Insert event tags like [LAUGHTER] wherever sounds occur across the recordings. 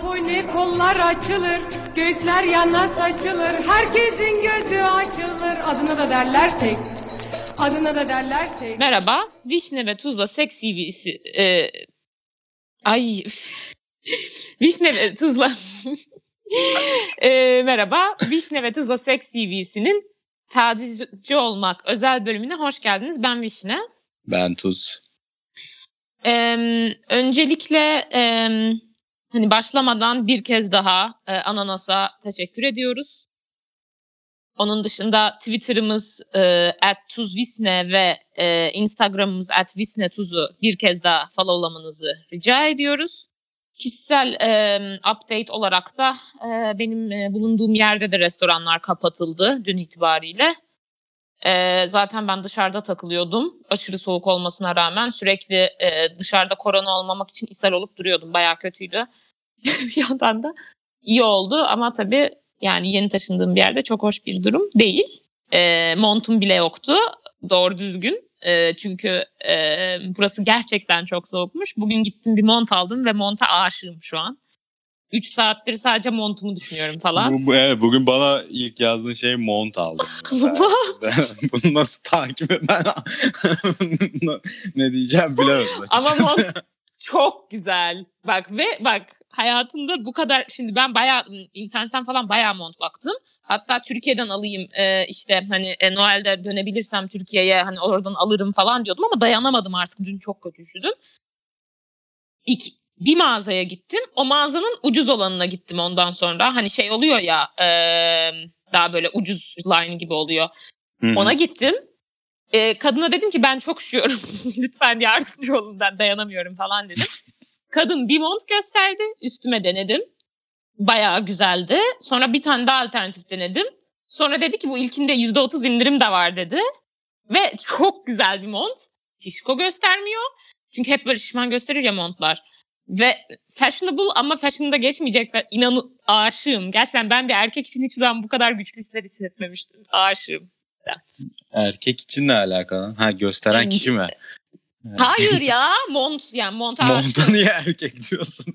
Japone kollar açılır, göğüsler yana saçılır, herkesin gözü açılır. Adına da derlersek, adına da derlersek. Merhaba, Vişne ve Tuzla Seks CV'si... E, ay... [LAUGHS] Vişne ve Tuzla... [LAUGHS] e, merhaba, Vişne ve Tuzla Seks CV'sinin tadilci olmak özel bölümüne hoş geldiniz. Ben Vişne. Ben Tuz. E, öncelikle... E, Hani başlamadan bir kez daha e, Ananas'a teşekkür ediyoruz. Onun dışında Twitter'ımız e, @tuzvisne ve e, Instagram'ımız @visnetuzu bir kez daha followlamanızı rica ediyoruz. Kişisel e, update olarak da e, benim e, bulunduğum yerde de restoranlar kapatıldı dün itibariyle. E, zaten ben dışarıda takılıyordum. Aşırı soğuk olmasına rağmen sürekli e, dışarıda korona olmamak için ishal olup duruyordum. Bayağı kötüydü. [LAUGHS] bir yandan da iyi oldu ama tabii yani yeni taşındığım bir yerde çok hoş bir durum değil. E, montum bile yoktu doğru düzgün. E, çünkü e, burası gerçekten çok soğukmuş. Bugün gittim bir mont aldım ve monta aşığım şu an. 3 saattir sadece montumu düşünüyorum falan. Bu, evet, bugün bana ilk yazdığın şey mont aldım. [LAUGHS] bunu nasıl takip ben [LAUGHS] ne diyeceğim bilemedim. Ama mont çok güzel. Bak ve bak hayatımda bu kadar şimdi ben bayağı internetten falan bayağı mont baktım. Hatta Türkiye'den alayım e, işte hani e, Noel'de dönebilirsem Türkiye'ye hani oradan alırım falan diyordum ama dayanamadım artık dün çok kötü üşüdüm. İlk, bir mağazaya gittim. O mağazanın ucuz olanına gittim ondan sonra. Hani şey oluyor ya e, daha böyle ucuz line gibi oluyor. Hı-hı. Ona gittim. E, kadına dedim ki ben çok üşüyorum. [LAUGHS] Lütfen yardımcı olun ben dayanamıyorum falan dedim. Kadın bir mont gösterdi. Üstüme denedim. Bayağı güzeldi. Sonra bir tane daha alternatif denedim. Sonra dedi ki bu ilkinde %30 indirim de var dedi. Ve çok güzel bir mont. Şişko göstermiyor. Çünkü hep böyle şişman gösterir ya montlar. Ve fashionable ama fashion'da geçmeyecek. İnanın aşığım. Gerçekten ben bir erkek için hiç zaman bu kadar güçlü hisler hissetmemiştim. Aşığım. Erkek için ne alakalı? Ha gösteren kişi mi? Hayır [LAUGHS] ya mont yani montaj. Monta niye erkek diyorsun?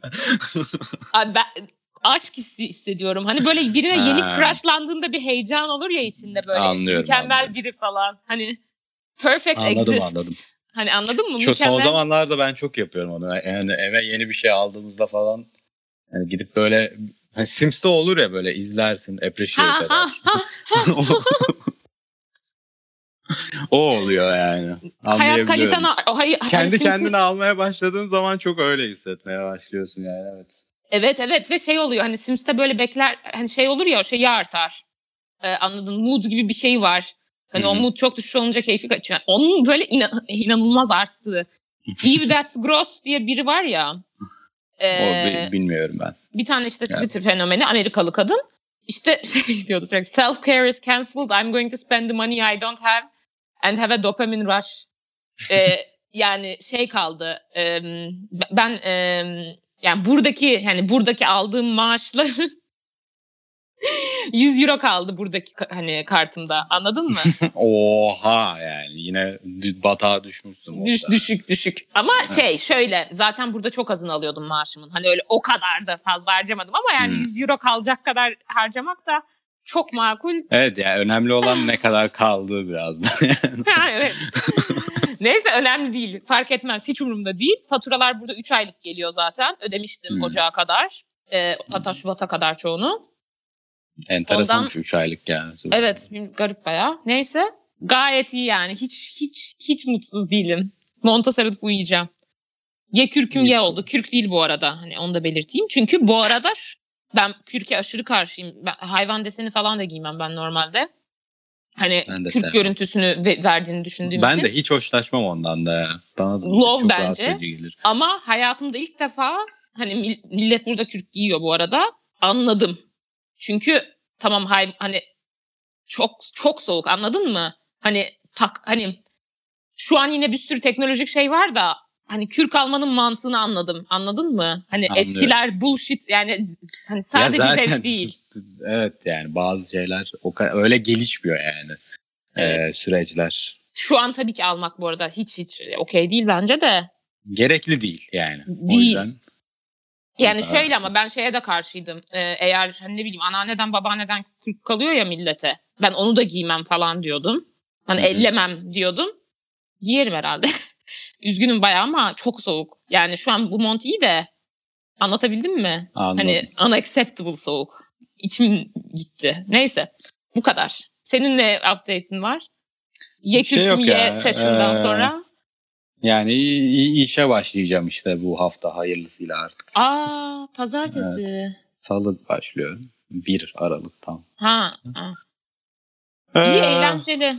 [LAUGHS] Abi ben aşk hissi hissediyorum. Hani böyle birine yeni crushlandığında bir heyecan olur ya içinde böyle. Anlıyorum. Mükemmel anladım. biri falan. Hani perfect anladım, exist. Anladım Hani anladın mı? Şu Mükemmel. son zamanlarda ben çok yapıyorum onu. Yani eve yeni bir şey aldığımızda falan yani gidip böyle hani Sims'te olur ya böyle izlersin, appreciate Ha, [LAUGHS] ha, edersin. ha, ha. [LAUGHS] o oluyor yani. Hayat kaliten o hayır, Kendi kendine almaya başladığın zaman çok öyle hissetmeye başlıyorsun yani evet. Evet evet ve şey oluyor hani Sims'te böyle bekler hani şey olur ya şeyi artar. Ee, anladın mood gibi bir şey var. Hani hı. o mood çok düşük olunca keyfi kaçıyor. Onun böyle inan- inanılmaz arttığı. Eve That's Gross diye biri var ya. [LAUGHS] O Ee, bi- bilmiyorum ben. bir tane işte Yani. Twitter fenomeni Amerikalı kadın. İşte [LAUGHS] şey diyordu sürekli self care is cancelled. I'm going to spend the money I don't have and have a dopamine rush. [LAUGHS] Ee, yani şey kaldı. e, ben e, yani buradaki yani buradaki aldığım maaşların 100 [LAUGHS] euro kaldı buradaki hani kartımda. Anladın mı? [LAUGHS] Oha yani yine batağa düşmüşsün. Düş, düşük düşük. Ama şey şöyle zaten burada çok azını alıyordum maaşımın. Hani öyle o kadar da fazla harcamadım ama yani Hmm. 100 euro kalacak kadar harcamak da çok makul. Evet yani önemli olan ne kadar kaldığı biraz da. [LAUGHS] Ha, evet. Neyse önemli değil. Fark etmez. Hiç umurumda değil. Faturalar burada 3 aylık geliyor zaten. Ödemiştim Hmm. ocağa kadar. Ee, hatta Şubat'a kadar çoğunu. Enteresanmış 3 aylık yani. Evet garip bayağı. Neyse gayet iyi yani. Hiç hiç hiç mutsuz değilim. Monta sarılıp uyuyacağım. Ye kürküm ye oldu. Kürk değil bu arada. Hani onu da belirteyim. Çünkü bu arada ben kürke aşırı karşıyım. Ben, hayvan deseni falan da giymem ben normalde. Hani Ben de kürk sevmem. görüntüsünü ve- verdiğini düşündüğüm Ben için. de hiç hoşlaşmam ondan da ya. Bana da Love çok bence. gelir. Ama hayatımda ilk defa hani mil- millet burada kürk giyiyor bu arada. Anladım. Çünkü tamam hay hani çok çok soğuk anladın mı? Hani tak hani şu an yine bir sürü teknolojik şey var da hani kürk almanın mantığını anladım. Anladın mı? Hani Anlıyorum. eskiler bullshit yani hani sadece ya zaten, zevk değil. [LAUGHS] Evet yani bazı şeyler o öyle gelişmiyor yani. Evet. Ee, süreçler. Şu an tabii ki almak bu arada hiç hiç okey değil bence de. Gerekli değil yani. O Değil. yüzden Yani Ha. şöyle ama ben şeye de karşıydım. Ee, eğer hani ne bileyim anneanneden babaanneden kürk kalıyor ya millete. Ben onu da giymem falan diyordum. Hani Hı hı. ellemem diyordum. Giyerim herhalde. [LAUGHS] Üzgünüm bayağı ama çok soğuk. Yani şu an bu mont iyi de anlatabildim mi? Anladım. Hani unacceptable soğuk. İçim gitti. Neyse bu kadar. Senin ne update'in var? Ye şey kürkümü yok ye ya. session'dan Ee, sonra. Yani işe başlayacağım işte bu hafta hayırlısıyla artık. Aa pazartesi. Salı başlıyorum. 1 Aralık tam. Ha. ha. İyi Ee, eğlenceli.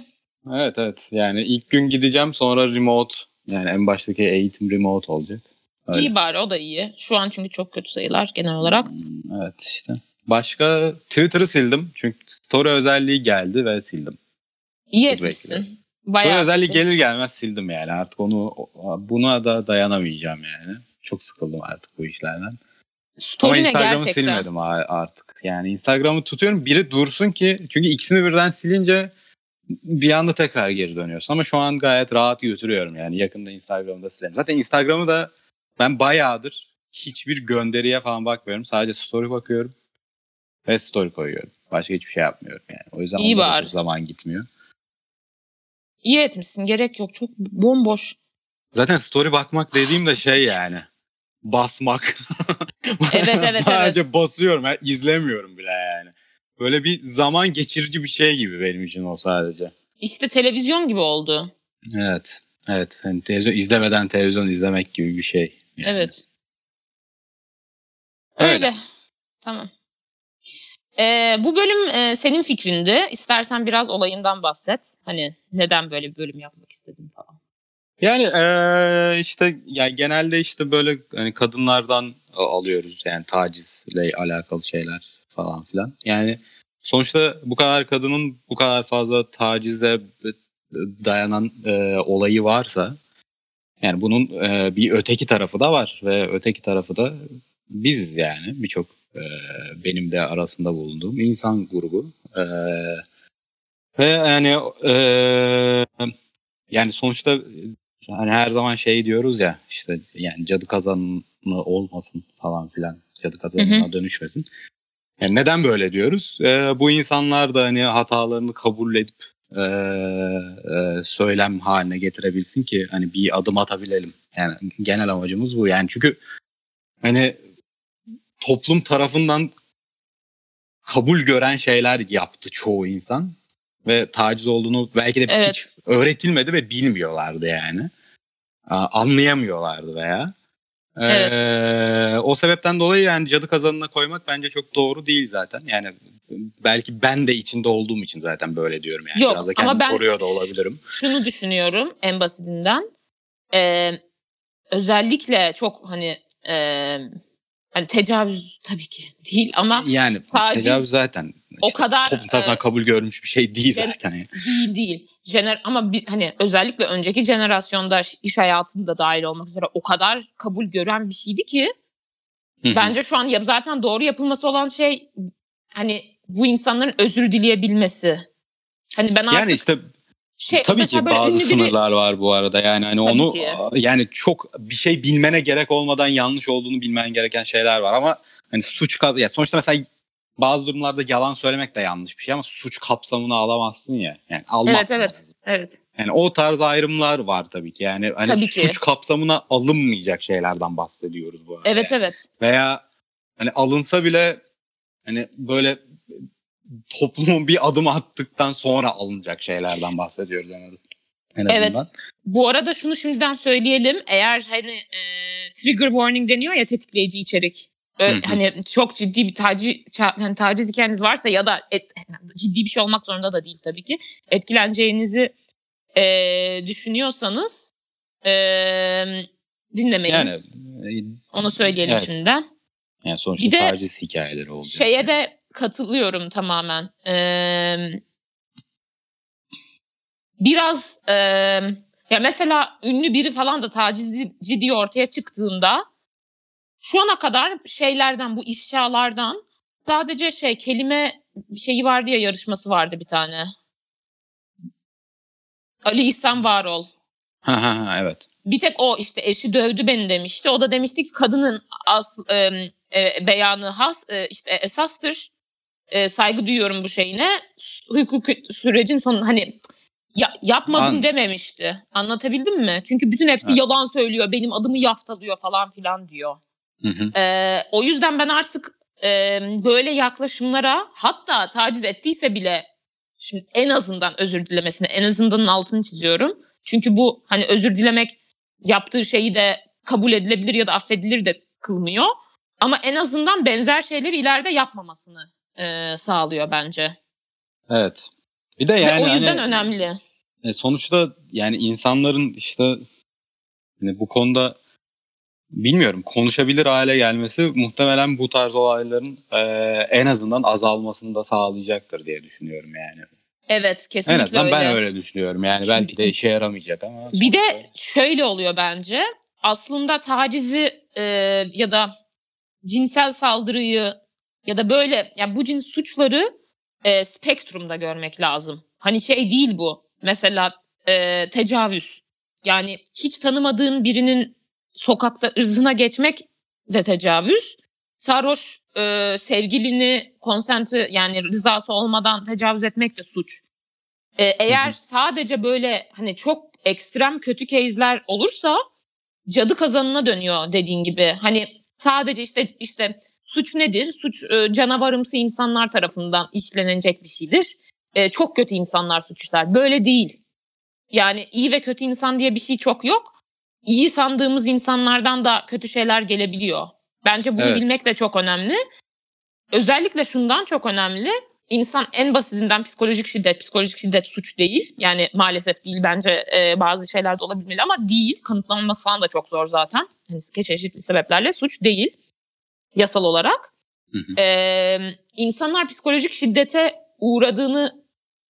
Evet evet. Yani ilk gün gideceğim sonra remote. Yani en baştaki eğitim remote olacak. Öyle. İyi bari o da iyi. Şu an çünkü çok kötü sayılar genel olarak. Evet işte. Başka Twitter'ı sildim. Çünkü story özelliği geldi ve sildim. İyi etmişsin. Story Bayağı özelliği iyi. gelir gelmez sildim yani. Artık onu buna da dayanamayacağım yani. Çok sıkıldım artık bu işlerden. Story Ama Instagram'ı gerçekten? silmedim artık. Yani Instagram'ı tutuyorum biri dursun ki çünkü ikisini birden silince bir anda tekrar geri dönüyorsun. Ama şu an gayet rahat götürüyorum yani yakında Instagram'da silerim. Zaten Instagram'ı da ben bayağıdır hiçbir gönderiye falan bakmıyorum. Sadece story bakıyorum ve story koyuyorum. Başka hiçbir şey yapmıyorum yani. O yüzden İyi onda çok zaman gitmiyor. İyi etmişsin. Gerek yok. Çok bomboş. Zaten story bakmak dediğim de şey yani. Basmak. Evet, [LAUGHS] evet, Sadece evet. basıyorum. Yani izlemiyorum bile yani. Böyle bir zaman geçirici bir şey gibi benim için o sadece. İşte televizyon gibi oldu. Evet. Evet. Hani televizyon izlemeden televizyon izlemek gibi bir şey. yani. Evet. Öyle. Öyle. Tamam. Ee, bu bölüm e, senin fikrindi. İstersen biraz olayından bahset. Hani neden böyle bir bölüm yapmak istedin falan. Yani eee, işte yani genelde işte böyle hani kadınlardan alıyoruz yani tacizle alakalı şeyler falan filan. Yani sonuçta bu kadar kadının bu kadar fazla tacize dayanan eee, olayı varsa yani bunun eee, bir öteki tarafı da var ve öteki tarafı da biziz yani birçok eee, benim de arasında bulunduğum insan grubu. Eee, ve yani eee, yani sonuçta Hani her zaman şey diyoruz ya işte yani cadı kazanı olmasın falan filan. Cadı kazanına dönüşmesin. Yani neden böyle diyoruz? Ee, bu insanlar da hani hatalarını kabul edip e, e, söylem haline getirebilsin ki hani bir adım atabilelim. Yani genel amacımız bu. Yani çünkü hani toplum tarafından kabul gören şeyler yaptı çoğu insan ve taciz olduğunu belki de Evet. hiç öğretilmedi ve bilmiyorlardı yani. Anlayamıyorlardı veya. Evet. Ee, o sebepten dolayı yani cadı kazanına koymak bence çok doğru değil zaten. Yani belki ben de içinde olduğum için zaten böyle diyorum yani. Yok, Biraz da ama kendimi ben- koruyor da olabilirim. Şunu düşünüyorum en basitinden. Ee, özellikle çok hani e, hani tecavüz tabii ki değil ama Yani taciz tecavüz zaten o işte kadar toplum tarafından e, kabul görmüş bir şey değil zaten. Yani. değil değil. Jener ama bir, hani özellikle önceki jenerasyonda iş- hayatında dahil olmak üzere o kadar kabul gören bir şeydi ki Hı hı. bence şu an yap, zaten doğru yapılması olan şey hani bu insanların özür dileyebilmesi. Hani ben artık yani işte şey Tabii ki bazı biri- sınırlar var bu arada. Yani hani Tabii onu ki. yani çok bir şey bilmene gerek olmadan yanlış olduğunu bilmen gereken şeyler var ama hani suç ya sonuçta mesela bazı durumlarda yalan söylemek de yanlış bir şey ama suç kapsamını alamazsın ya. Yani almazsın. Evet evet. Evet. Yani o tarz ayrımlar var tabii ki. Yani hani Tabii ki. suç kapsamına alınmayacak şeylerden bahsediyoruz bu arada. Evet yani. evet. Veya hani alınsa bile hani böyle toplumun bir adım attıktan sonra alınacak şeylerden bahsediyoruz en azından. En Evet. azından. Bu arada şunu şimdiden söyleyelim. Eğer hani e, trigger warning deniyor ya tetikleyici içerik. Hı. hani çok ciddi bir taciz, hani taciz hikayeniz varsa ya da et, ciddi bir şey olmak zorunda da değil tabii ki. Etkileneceğinizi e, düşünüyorsanız e, dinlemeyin. Yani Onu söyleyelim evet. şimdiden. Yani sonuçta Bir de taciz hikayeleri olacak. Şeye yani. de katılıyorum tamamen. Ee, biraz e, ya mesela ünlü biri falan da tacizci diye ortaya çıktığında şu ana kadar şeylerden bu ifşalardan sadece şey kelime şeyi vardı ya yarışması vardı bir tane. Ali İhsan Varol. Ha ha ha evet. bir tek o işte eşi dövdü beni demişti. O da demişti ki kadının as, e, e, beyanı has e, işte esastır. E, saygı duyuyorum bu şeyine. Hukuk sürecin sonu hani ya, yapmadım An- dememişti. Anlatabildim mi? Çünkü bütün hepsi Evet. yalan söylüyor. Benim adımı yaftalıyor falan filan diyor. Hı hı. Ee, o yüzden ben artık e, böyle yaklaşımlara hatta taciz ettiyse bile şimdi en azından özür dilemesine en azından altını çiziyorum. Çünkü bu hani özür dilemek yaptığı şeyi de kabul edilebilir ya da affedilir de kılmıyor. Ama en azından benzer şeyleri ileride yapmamasını e, sağlıyor bence. Evet. Bir de yani Ve o yüzden hani, önemli. e, sonuçta yani insanların işte hani bu konuda bilmiyorum konuşabilir hale gelmesi muhtemelen bu tarz olayların e, en azından azalmasını da sağlayacaktır diye düşünüyorum yani. Evet En kesinlikle azından öyle. ben öyle düşünüyorum. Yani Çünkü- belki de işe yaramayacak ama. Bir de sonuçta- şöyle oluyor bence. Aslında tacizi e, ya da cinsel saldırıyı ya da böyle ya bu cins suçları e, spektrumda görmek lazım. Hani şey değil bu. Mesela e, tecavüz. Yani hiç tanımadığın birinin sokakta ırzına geçmek de tecavüz. Sarhoş e, sevgilini konsenti yani rızası olmadan tecavüz etmek de suç. E, eğer Hı hı. sadece böyle hani çok ekstrem kötü case'ler olursa cadı kazanına dönüyor dediğin gibi. Hani sadece işte işte suç nedir? Suç e, canavarımsı insanlar tarafından işlenecek bir şeydir. E, çok kötü insanlar suç işler. Böyle değil. Yani iyi ve kötü insan diye bir şey çok yok. İyi sandığımız insanlardan da kötü şeyler gelebiliyor. Bence bunu Evet. bilmek de çok önemli. Özellikle şundan çok önemli. İnsan en basitinden psikolojik şiddet, psikolojik şiddet suç değil. Yani maalesef değil bence e, bazı şeylerde olabilmeli ama değil. Kanıtlanması falan da çok zor zaten. Hani çeşitli sebeplerle suç değil yasal olarak. Hı hı. İnsanlar psikolojik şiddete uğradığını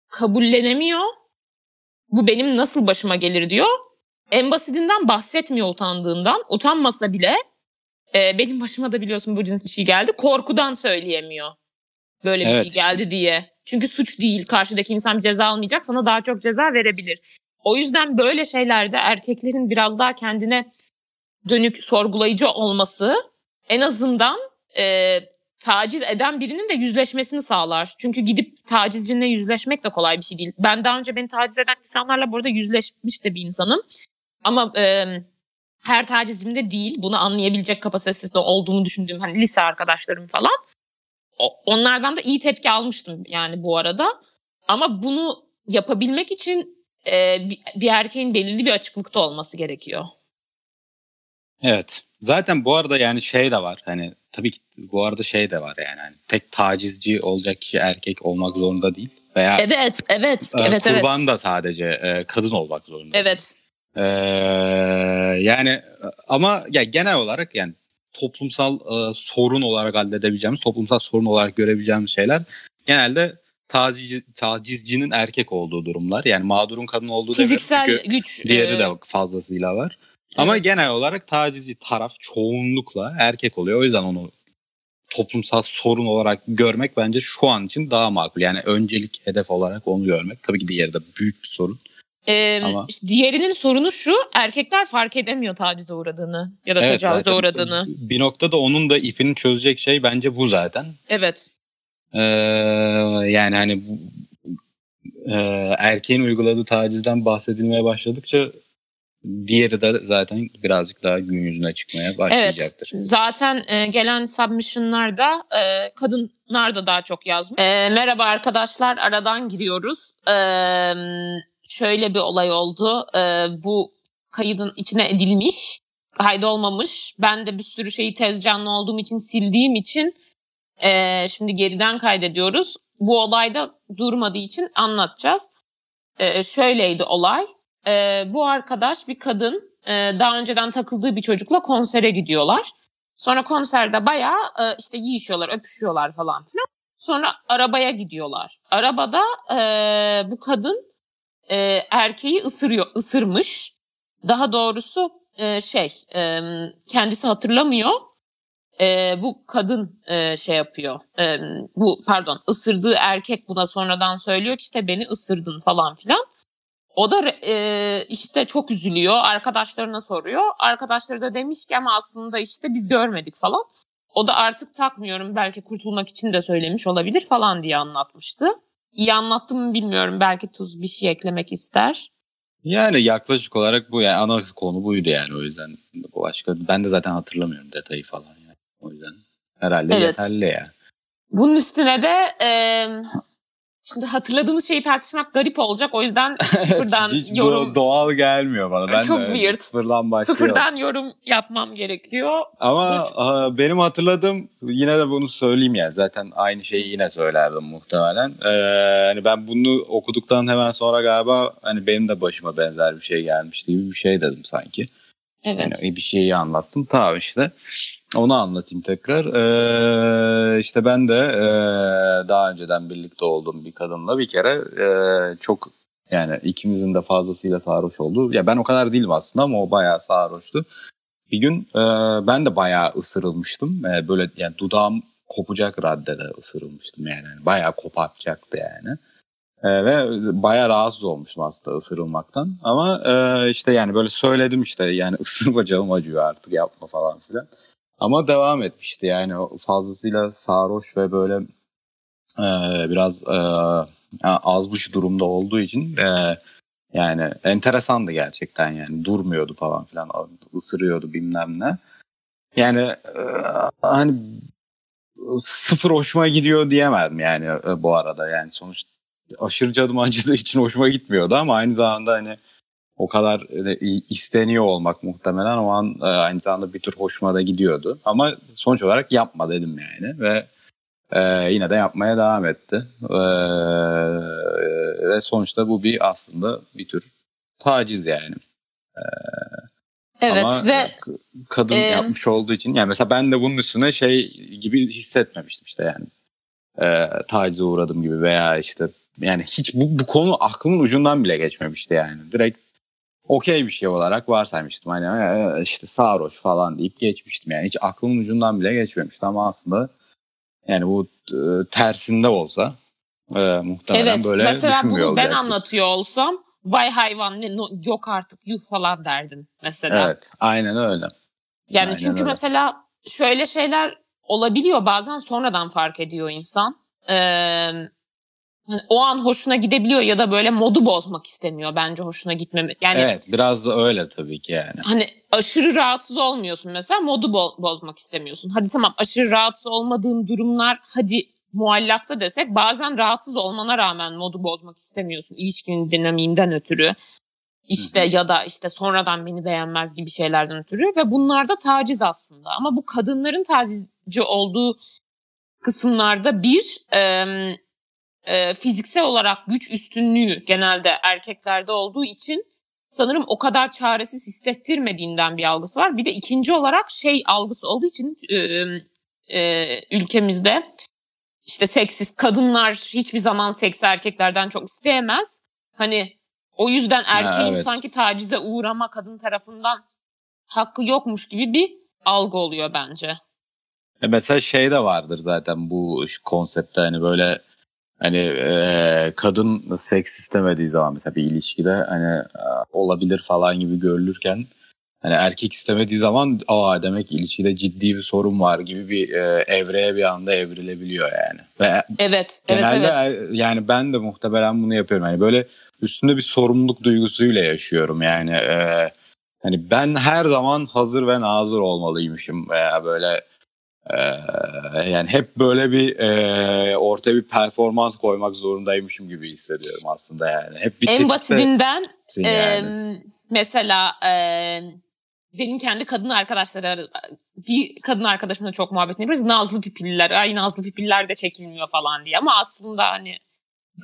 kabullenemiyor. Bu benim nasıl başıma gelir diyor. En basitinden bahsetmiyor utandığından. Utanmasa bile e, benim başıma da biliyorsun bu cins bir şey geldi. Korkudan söyleyemiyor. Böyle bir Evet şey işte. geldi diye. Çünkü suç değil. Karşıdaki insan ceza almayacak. Sana daha çok ceza verebilir. O yüzden böyle şeylerde erkeklerin biraz daha kendine dönük sorgulayıcı olması en azından e, taciz eden birinin de yüzleşmesini sağlar. Çünkü gidip tacizcinle yüzleşmek de kolay bir şey değil. Ben daha önce beni taciz eden insanlarla burada yüzleşmiş de bir insanım. Ama e, her tacizcimde değil. Bunu anlayabilecek kapasitesinde olduğumu düşündüğüm hani lise arkadaşlarım falan. O- onlardan da iyi tepki almıştım yani bu arada. Ama bunu yapabilmek için e, bir, erkeğin belirli bir açıklıkta olması gerekiyor. Evet. Zaten bu arada yani şey de var. Hani tabii ki bu arada şey de var yani. Hani tek tacizci olacak kişi erkek olmak zorunda değil. Veya Evet, evet, e, evet, kurban evet. da sadece e, kadın olmak zorunda. Evet. Ee, yani ama ya genel olarak yani toplumsal e, sorun olarak halledebileceğimiz, toplumsal sorun olarak görebileceğimiz şeyler genelde taciz, tacizcinin erkek olduğu durumlar. Yani mağdurun kadın olduğu demiyorum Fiziksel çünkü güç. diğeri e, de fazlasıyla var. Ama evet. genel olarak tacizci taraf çoğunlukla erkek oluyor. O yüzden onu toplumsal sorun olarak görmek bence şu an için daha makul. Yani öncelik hedef olarak onu görmek. Tabii ki diğeri de büyük bir sorun. Ee, Ama- diğerinin sorunu şu erkekler fark edemiyor tacize uğradığını ya da Evet, tecavüze uğradığını. Bir noktada onun da ipini çözecek şey bence bu zaten. Evet. Ee, yani hani bu, e, erkeğin uyguladığı tacizden bahsedilmeye başladıkça diğeri de zaten birazcık daha gün yüzüne çıkmaya Evet. başlayacaktır. Zaten e, gelen submission'larda e, kadınlar da daha çok yazmış. E, merhaba arkadaşlar aradan giriyoruz. E, şöyle bir olay oldu. E, bu kaydın içine edilmiş. Kaydolmamış. Ben de bir sürü şeyi tez canlı olduğum için sildiğim için e, şimdi geriden kaydediyoruz. Bu olayda durmadığı için anlatacağız. E, şöyleydi olay. E, bu arkadaş bir kadın e, daha önceden takıldığı bir çocukla konsere gidiyorlar. Sonra konserde bayağı e, işte yiyişiyorlar, öpüşüyorlar falan filan. Sonra arabaya gidiyorlar. Arabada e, bu kadın e, erkeği ısırıyor, ısırmış. Daha doğrusu e, şey e, kendisi hatırlamıyor. E, bu kadın e, şey yapıyor. E, bu pardon ısırdığı erkek buna sonradan söylüyor işte beni ısırdın falan filan. O da e, işte çok üzülüyor. Arkadaşlarına soruyor. Arkadaşları da demiş ki ama aslında işte biz görmedik falan. O da artık takmıyorum belki kurtulmak için de söylemiş olabilir falan diye anlatmıştı. İyi anlattım mı bilmiyorum. Belki Tuz bir şey eklemek ister. Yani yaklaşık olarak bu yani ana konu buydu yani o yüzden başka ben de zaten hatırlamıyorum detayı falan yani. O yüzden herhalde Evet. yeterli ya. Bunun üstüne de e, şimdi hatırladığımız şeyi tartışmak garip olacak. O yüzden [LAUGHS] sıfırdan Hiç yorum doğal gelmiyor bana. Ben Çok de weird. sıfırdan başlıyorum. sıfırdan yorum yapmam gerekiyor. Ama aha, benim hatırladığım yine de bunu söyleyeyim yani. Zaten aynı şeyi yine söylerdim muhtemelen. Ee, hani ben bunu okuduktan hemen sonra galiba hani benim de başıma benzer bir şey gelmişti gibi bir şey dedim sanki. Evet. Yani bir şeyi anlattım. Tamam işte. Onu anlatayım tekrar. Ee, işte ben de e, daha önceden birlikte olduğum bir kadınla bir kere e, çok yani ikimizin de fazlasıyla sarhoş olduğu. Ya ben o kadar değilim aslında ama o bayağı sarhoştu. Bir gün e, ben de bayağı ısırılmıştım. E, böyle yani dudağım kopacak raddede ısırılmıştım yani. yani bayağı kopartacaktı yani. E, ve bayağı rahatsız olmuştum aslında ısırılmaktan. Ama e, işte yani böyle söyledim işte yani [LAUGHS] ısırma canım acıyor artık yapma falan filan. Ama devam etmişti yani. Fazlasıyla sarhoş ve böyle e, biraz e, azmış durumda olduğu için e, yani enteresandı gerçekten yani. Durmuyordu falan filan ısırıyordu bilmem ne. Yani e, hani sıfır hoşuma gidiyor diyemem yani e, bu arada. Yani sonuçta aşırı canım acıdığı için hoşuma gitmiyordu ama aynı zamanda hani o kadar e, isteniyor olmak muhtemelen o an e, aynı zamanda bir tür hoşuma da gidiyordu. Ama sonuç olarak yapma dedim yani ve e, yine de yapmaya devam etti. E, ve sonuçta bu bir aslında bir tür taciz yani. E, Evet ama ve kadın e, yapmış olduğu için yani mesela ben de bunun üstüne şey gibi hissetmemiştim işte yani. E, tacize uğradım gibi veya işte yani hiç bu, bu konu aklımın ucundan bile geçmemişti yani. Direkt okey bir şey olarak varsaymıştım. Hani e, işte sarhoş falan deyip geçmiştim yani. Hiç aklımın ucundan bile geçmemişti ama aslında yani bu e, tersinde olsa e, muhtemelen evet böyle mesela düşünmüyor bunu ben olacaktım. anlatıyor olsam vay hayvan ne, no- yok artık yuh falan derdin mesela. Evet aynen öyle. Yani Aynen çünkü öyle. mesela şöyle şeyler olabiliyor bazen sonradan fark ediyor insan. Ee, hani o an hoşuna gidebiliyor ya da böyle modu bozmak istemiyor bence hoşuna gitmeme. Yani Evet biraz da öyle tabii ki yani. hani aşırı rahatsız olmuyorsun mesela modu bo- bozmak istemiyorsun. Hadi tamam aşırı rahatsız olmadığın durumlar hadi muallakta desek bazen rahatsız olmana rağmen modu bozmak istemiyorsun ilişkinin dinamiğinden ötürü. İşte ya da işte sonradan beni beğenmez gibi şeylerden ötürü ve bunlar da taciz aslında. Ama bu kadınların tacizci olduğu kısımlarda bir e, e, fiziksel olarak güç üstünlüğü genelde erkeklerde olduğu için sanırım o kadar çaresiz hissettirmediğinden bir algısı var. Bir de ikinci olarak şey algısı olduğu için e, e, ülkemizde işte seksist kadınlar hiçbir zaman seksi erkeklerden çok isteyemez. Hani o yüzden erkeğin evet. sanki tacize uğrama kadın tarafından hakkı yokmuş gibi bir algı oluyor bence. E mesela şey de vardır zaten bu konsepte hani böyle hani e, kadın seks istemediği zaman mesela bir ilişkide hani e, olabilir falan gibi görülürken hani erkek istemediği zaman aa demek ilişkide ciddi bir sorun var gibi bir e, evreye bir anda evrilebiliyor yani. Ve Evet, evet, genelde evet. er- yani ben de muhtemelen bunu yapıyorum. Hani böyle üstünde bir sorumluluk duygusuyla yaşıyorum yani. e, hani ben her zaman hazır ve nazır olmalıymışım veya böyle ee, yani hep böyle bir e, ortaya bir performans koymak zorundaymışım gibi hissediyorum aslında yani. Hep bir en basitinden yani. Em, mesela em, benim kendi kadın arkadaşları bir kadın arkadaşımla çok muhabbet ediyoruz. Nazlı pipiller. Ay nazlı pipiller de çekilmiyor falan diye. Ama aslında hani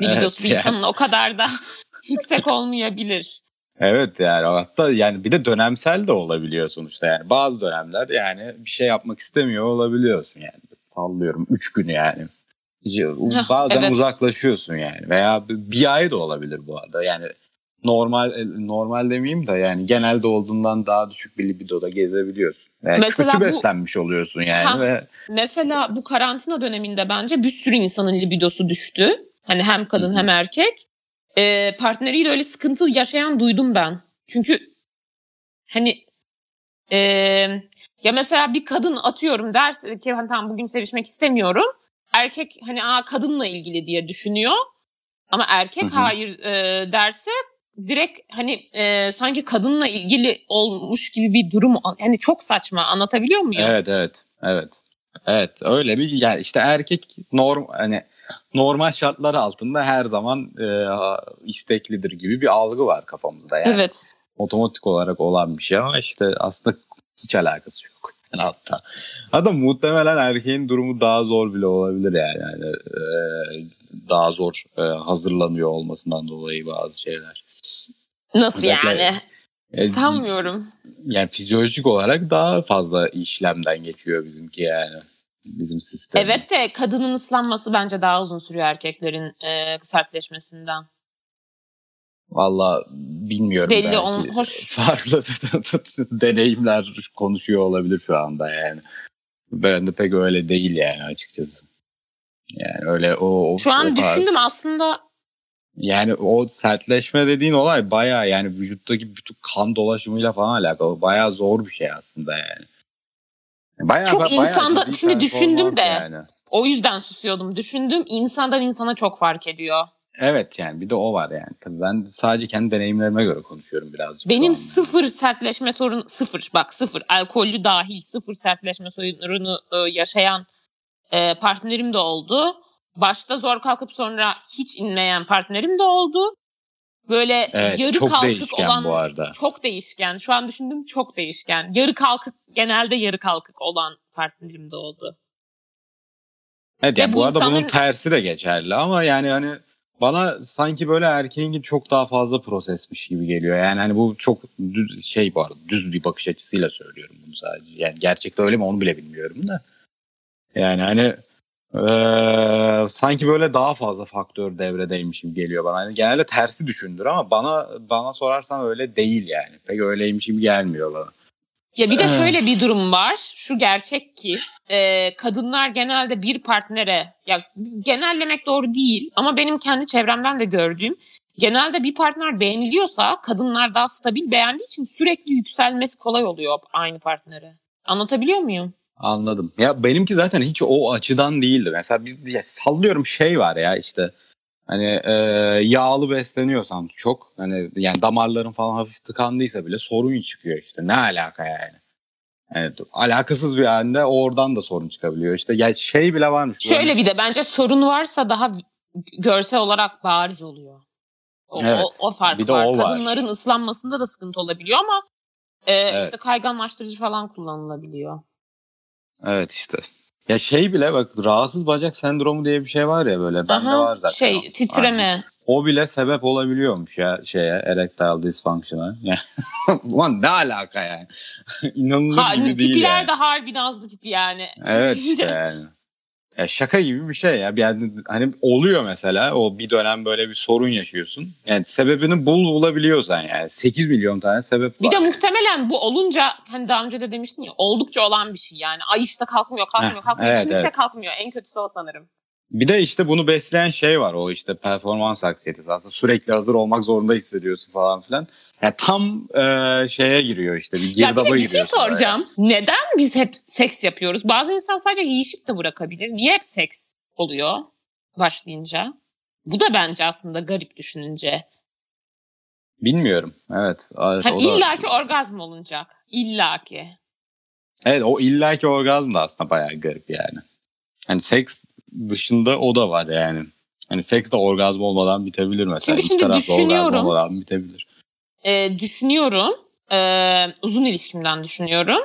libidosu Evet, bir yani. insanın o kadar da [LAUGHS] yüksek olmayabilir. Evet yani hatta yani bir de dönemsel de olabiliyor sonuçta yani bazı dönemler yani bir şey yapmak istemiyor olabiliyorsun yani sallıyorum 3 gün yani. [LAUGHS] Bazen evet. uzaklaşıyorsun yani veya bir ay da olabilir bu arada yani normal normal demeyeyim de yani genelde olduğundan daha düşük bir libidoda gezebiliyorsun. Yani Mesela kötü bu- beslenmiş oluyorsun yani Ha. ve Mesela bu karantina döneminde bence bir sürü insanın libidosu düştü. Hani hem kadın hı. hem erkek. E, partneriyle öyle sıkıntı yaşayan duydum ben. Çünkü hani e, ya mesela bir kadın atıyorum derse ki hani tamam bugün sevişmek istemiyorum. Erkek hani aa kadınla ilgili diye düşünüyor. Ama erkek Hı hı. hayır e, derse direkt hani e, sanki kadınla ilgili olmuş gibi bir durum. Yani çok saçma anlatabiliyor muyum? Evet evet evet. Evet öyle bir yani işte erkek norm hani normal şartlar altında her zaman e, isteklidir gibi bir algı var kafamızda yani. Evet. Otomatik olarak olan bir şey ama işte aslında hiç alakası yok. Yani hatta hatta muhtemelen erkeğin durumu daha zor bile olabilir yani. yani e, daha zor e, hazırlanıyor olmasından dolayı bazı şeyler. Nasıl Özellikle- yani? E, Sanmıyorum. yani fizyolojik olarak daha fazla işlemden geçiyor bizimki yani. Bizim sistemimiz. Evet de kadının ıslanması bence daha uzun sürüyor erkeklerin e, sertleşmesinden. Valla bilmiyorum Belli belki. on- hoş. [LAUGHS] Farklı deneyimler konuşuyor olabilir şu anda yani. Ben de pek öyle değil yani açıkçası. Yani öyle o, o Şu an o düşündüm aslında Yani o sertleşme dediğin olay baya yani vücuttaki bütün kan dolaşımıyla falan alakalı. Baya zor bir şey aslında yani. Bayağı, Çok bayağı insanda- şimdi düşündüm de. Yani. o yüzden susuyordum. Düşündüm insandan insana çok fark ediyor. Evet yani bir de o var yani. Tabii ben sadece kendi deneyimlerime göre konuşuyorum birazcık. Benim sıfır sertleşme sorunu sıfır bak sıfır alkollü dahil sıfır sertleşme sorununu e, yaşayan e, partnerim de oldu. Başta zor kalkıp sonra hiç inmeyen partnerim de oldu. Böyle Evet yarı çok kalkık değişken olan bu arada. çok değişken. Şu an düşündüm çok değişken. Yarı kalkık genelde yarı kalkık olan partnerim de oldu. Evet Ve yani bu bu arada bunun insanların- tersi de geçerli ama yani hani bana sanki böyle erkeğin gibi çok daha fazla prosesmiş gibi geliyor. Yani hani bu çok düz, şey bu arada düz bir bakış açısıyla söylüyorum bunu sadece. Yani gerçekten öyle mi onu bile bilmiyorum da. Yani hani eee, sanki böyle daha fazla faktör devredeymiş gibi geliyor bana. Yani genelde tersi düşündür ama bana bana sorarsan öyle değil yani. Pek öyleymiş gibi gelmiyor bana. Ya bir de şöyle bir durum var. Şu gerçek ki e, kadınlar genelde bir partnere ya genellemek doğru değil ama benim kendi çevremden de gördüğüm genelde bir partner beğeniliyorsa kadınlar daha stabil beğendiği için sürekli yükselmesi kolay oluyor aynı partnere. Anlatabiliyor muyum? Anladım. Ya benimki zaten hiç o açıdan değildi. Mesela biz ya sallıyorum şey var ya işte hani e, yağlı besleniyorsan çok hani yani damarların falan hafif tıkandıysa bile sorun çıkıyor işte. Ne alaka yani? Evet, alakasız bir anda oradan da sorun çıkabiliyor. İşte ya şey bile varmış. Şöyle bir de bence sorun varsa daha görsel olarak bariz oluyor. O, Evet, o, o fark bir de var. o var. Kadınların ıslanmasında da sıkıntı olabiliyor ama e, Evet. işte kayganlaştırıcı falan kullanılabiliyor. Evet işte. Ya şey bile bak rahatsız bacak sendromu diye bir şey var ya böyle. Bende var zaten. o. Şey titreme. O bile sebep olabiliyormuş ya şeye erectile dysfunction'a. [LAUGHS] Ulan ne alaka yani? [LAUGHS] İnanılır Ha, gibi değil pipiler yani. de harbi nazlı pipi yani. Evet işte [LAUGHS] yani. Ya şaka gibi bir şey ya. Bir Yani hani oluyor mesela o bir dönem böyle bir sorun yaşıyorsun. Yani sebebini bul bulabiliyorsan yani 8 milyon tane sebep Bir var. de muhtemelen bu olunca hani daha önce de demiştin ya oldukça olan bir şey yani. Ay işte kalkmıyor kalkmıyor Heh, kalkmıyor. evet, Şimdi evet. kalkmıyor. En kötüsü o sanırım. Bir de işte bunu besleyen şey var o işte performans anksiyetesi aslında sürekli hazır olmak zorunda hissediyorsun falan filan. Yani tam e, şeye giriyor işte bir Ya bir girdaba de bir şey soracağım. Neden biz hep seks yapıyoruz? Bazı insan sadece yiyişip de bırakabilir. Niye hep seks oluyor başlayınca? Bu da bence aslında garip düşününce. Bilmiyorum. Evet. evet Hani o da- illaki orgazm olunacak. İllaki. Evet o illaki orgazm da aslında bayağı garip yani. Hani seks dışında o da var yani. Hani seks de orgazm olmadan bitebilir mesela. Çünkü İki şimdi taraf da orgazm düşünüyorum. olmadan bitebilir. Ee, düşünüyorum. Ee, uzun ilişkimden düşünüyorum.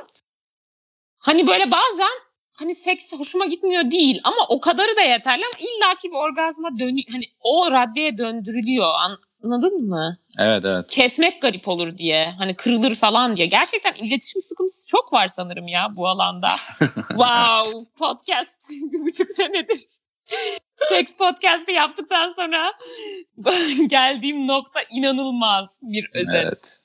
Hani böyle bazen hani seks hoşuma gitmiyor değil ama o kadarı da yeterli ama illaki bir orgazma dönüyor. Hani o raddeye döndürülüyor. Anladın mı? Evet evet. kesmek garip olur diye. Hani kırılır falan diye. Gerçekten iletişim sıkıntısı çok var sanırım ya bu alanda. [LAUGHS] wow podcast [LAUGHS] bir buçuk senedir. Seks podcast'i yaptıktan sonra [LAUGHS] geldiğim nokta inanılmaz bir özet. Evet.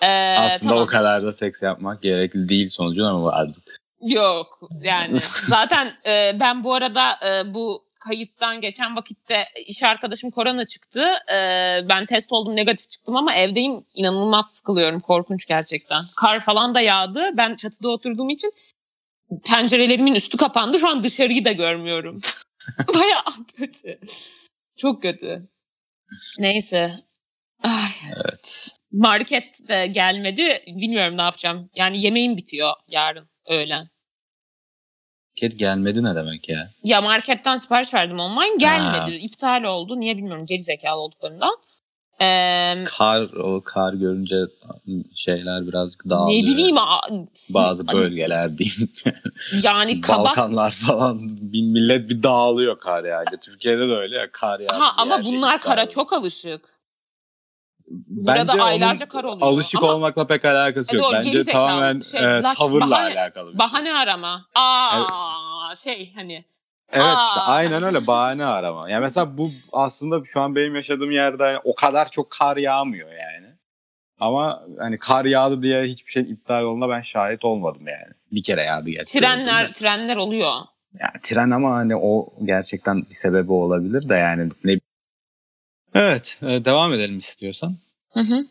Ee, Aslında tamam. o kadar da seks yapmak gerekli değil sonucuna mı vardı? Yok yani [LAUGHS] zaten e, ben bu arada e, bu kayıttan geçen vakitte iş arkadaşım korona çıktı. Ee, ben test oldum negatif çıktım ama evdeyim inanılmaz sıkılıyorum. Korkunç gerçekten. Kar falan da yağdı. Ben çatıda oturduğum için pencerelerimin üstü kapandı. Şu an dışarıyı da görmüyorum. [LAUGHS] Bayağı kötü. Çok kötü. Neyse. Ay, Evet. market de gelmedi. Bilmiyorum ne yapacağım. Yani yemeğim bitiyor yarın öğlen. Ket gelmedi ne demek ya? Ya marketten sipariş verdim online gelmedi. Ha. İptal oldu. Niye bilmiyorum. Geri zekalı olduklarından. Ee, Kar o kar görünce şeyler birazcık dağılıyor. ne bileyim. Bazı bölgeler diyeyim. Yani [LAUGHS] kabak. Balkanlar falan bir millet bir dağılıyor kar yağınca. Türkiye'de de öyle ya kar yağınca. Ha, ama şey bunlar kara oluyor. çok alışık. Burada Bence aylarca kar oluyor. Alışık Ama- olmakla pek alakası E, yok. doğru, Bence tamamen Şey, e, tavırla bahane- alakalı bir şey. Bahane arama. Aa şey hani. Evet işte Aa. aynen öyle bahane arama. Yani mesela bu aslında şu an benim yaşadığım yerde hani o kadar çok kar yağmıyor yani. Ama hani kar yağdı diye hiçbir şeyin iptal olduğuna ben şahit olmadım yani. Bir kere yağdı gerçekten. Trenler trenler oluyor. Yani tren ama hani o gerçekten bir sebebi olabilir de yani ne Evet, e, devam edelim istiyorsan. Hı hı.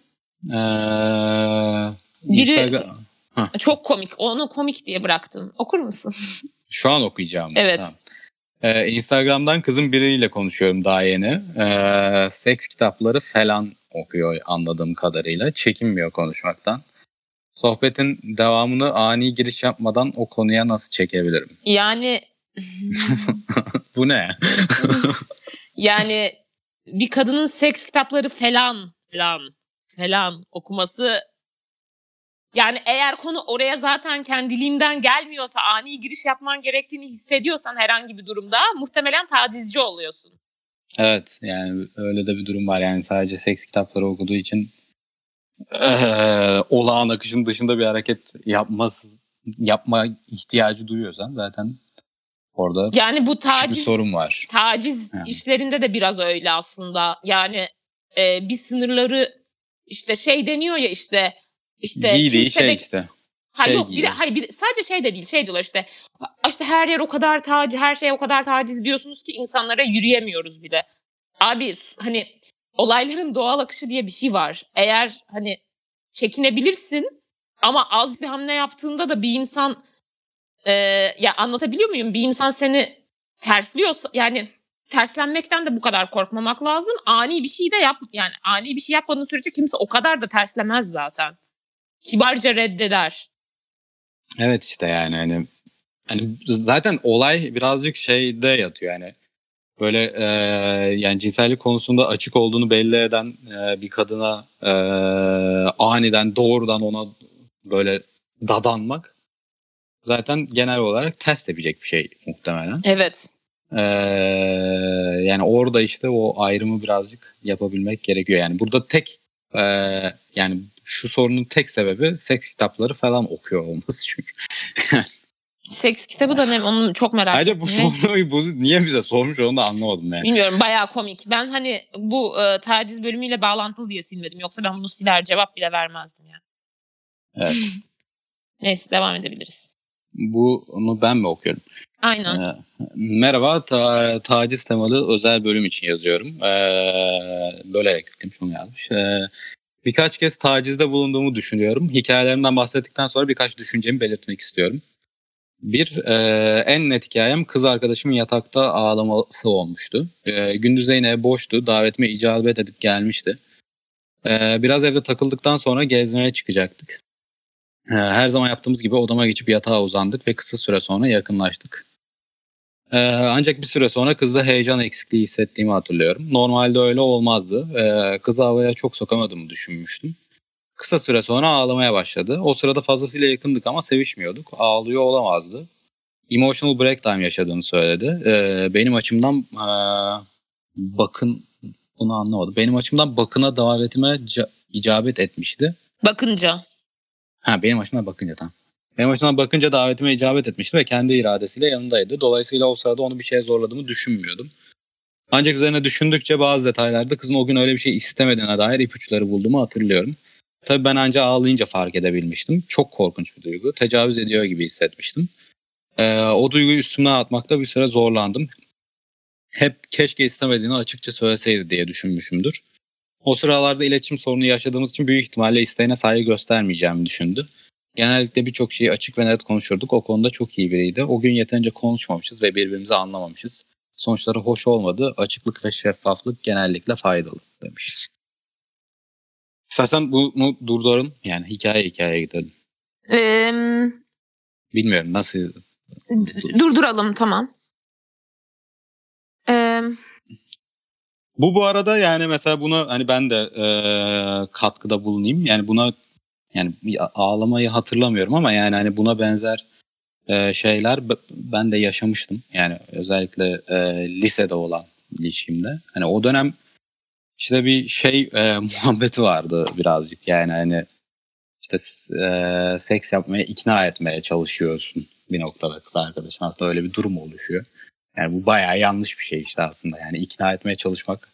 Ee, Biri- Instagram- Çok komik. Onu komik diye bıraktım. Okur musun? [LAUGHS] Şu an okuyacağım. Evet. Tamam. Ee, Instagram'dan kızın biriyle konuşuyorum daha yeni. Ee, seks kitapları falan okuyor anladığım kadarıyla. Çekinmiyor konuşmaktan. Sohbetin devamını ani giriş yapmadan o konuya nasıl çekebilirim? Yani [LAUGHS] Bu ne? [LAUGHS] yani bir kadının seks kitapları falan falan falan okuması yani eğer konu oraya zaten kendiliğinden gelmiyorsa ani giriş yapman gerektiğini hissediyorsan herhangi bir durumda muhtemelen tacizci oluyorsun. evet yani öyle de bir durum var. Yani sadece seks kitapları okuduğu için eee, olağan akışın dışında bir hareket yapması, yapma ihtiyacı duyuyorsan zaten orada Yani bu küçük bir taciz sorun var. taciz Yani. işlerinde de biraz öyle aslında. Yani e, bir sınırları işte şey deniyor ya işte işte Giydiği şey de- işte. Hayır şey yok bir de, hayır bir de- sadece şey de değil şey diyorlar işte işte her yer o kadar taciz her şey o kadar taciz diyorsunuz ki insanlara yürüyemiyoruz bile. Abi hani olayların doğal akışı diye bir şey var. Eğer hani çekinebilirsin ama az bir hamle yaptığında da bir insan e, ya anlatabiliyor muyum? Bir insan seni tersliyorsa yani terslenmekten de bu kadar korkmamak lazım. Ani bir şey de yap yani ani bir şey yapmadığın sürece kimse o kadar da terslemez zaten. Kibarca reddeder. Evet işte yani hani hani zaten olay birazcık şeyde yatıyor yani böyle e, yani cinsellik konusunda açık olduğunu belli eden e, bir kadına e, aniden doğrudan ona böyle dadanmak zaten genel olarak ters tepecek bir şey muhtemelen. Evet. E, yani orada işte o ayrımı birazcık yapabilmek gerekiyor. Yani burada tek e, yani şu sorunun tek sebebi seks kitapları falan okuyor olması çünkü. [LAUGHS] Seks kitabı da ne? Onu çok merak Ayrıca ettim. bu soruyu bu niye bize sormuş onu da anlamadım yani. Bilmiyorum bayağı komik. Ben hani bu e, taciz bölümüyle bağlantılı diye silmedim. Yoksa ben bunu siler cevap bile vermezdim yani. Evet. [LAUGHS] Neyse devam edebiliriz. Bunu ben mi okuyorum? Aynen. Ee, merhaba, ta- taciz temalı özel bölüm için yazıyorum. Ee, bölerek yüklemiş onu yazmış. Ee, birkaç kez tacizde bulunduğumu düşünüyorum. Hikayelerimden bahsettikten sonra birkaç düşüncemi belirtmek istiyorum. Bir, e, en net hikayem kız arkadaşımın yatakta ağlaması olmuştu. E, gündüz de yine boştu. Davetime icabet edip gelmişti. E, biraz evde takıldıktan sonra gezmeye çıkacaktık. E, her zaman yaptığımız gibi odama geçip yatağa uzandık ve kısa süre sonra yakınlaştık. E, ancak bir süre sonra kızda heyecan eksikliği hissettiğimi hatırlıyorum. Normalde öyle olmazdı. E, kızı havaya çok sokamadığımı düşünmüştüm. Kısa süre sonra ağlamaya başladı. O sırada fazlasıyla yakındık ama sevişmiyorduk. Ağlıyor olamazdı. Emotional breakdown yaşadığını söyledi. Ee, benim açımdan ee, bakın bunu anlamadım. Benim açımdan bakına davetime ca- icabet etmişti. Bakınca. Ha benim açımdan bakınca tam. Benim açımdan bakınca davetime icabet etmişti ve kendi iradesiyle yanındaydı. Dolayısıyla o sırada onu bir şeye zorladığımı düşünmüyordum. Ancak üzerine düşündükçe bazı detaylarda kızın o gün öyle bir şey istemediğine dair ipuçları bulduğumu hatırlıyorum. Tabii ben ancak ağlayınca fark edebilmiştim. Çok korkunç bir duygu. Tecavüz ediyor gibi hissetmiştim. Ee, o duyguyu üstümden atmakta bir süre zorlandım. hep keşke istemediğini açıkça söyleseydi diye düşünmüşümdür. O sıralarda iletişim sorunu yaşadığımız için büyük ihtimalle isteğine saygı göstermeyeceğimi düşündü. Genellikle birçok şeyi açık ve net konuşurduk. O konuda çok iyi biriydi. O gün yeterince konuşmamışız ve birbirimizi anlamamışız. Sonuçları hoş olmadı. Açıklık ve şeffaflık genellikle faydalı demiş. İstersen bunu durduralım. Yani hikaye hikaye gidelim. Ee, Bilmiyorum nasıl. durduralım tamam. Ee, Bu bu arada yani mesela buna hani ben de e, katkıda bulunayım. Yani buna yani ağlamayı hatırlamıyorum ama yani hani buna benzer e, şeyler ben de yaşamıştım. Yani özellikle e, lisede olan ilişkimde. Hani o dönem işte bir şey e, [LAUGHS] muhabbeti vardı birazcık. Yani hani işte e, seks yapmaya ikna etmeye çalışıyorsun bir noktada kız arkadaşın. Aslında öyle bir durum oluşuyor. Yani bu bayağı yanlış bir şey işte aslında. Yani ikna etmeye çalışmak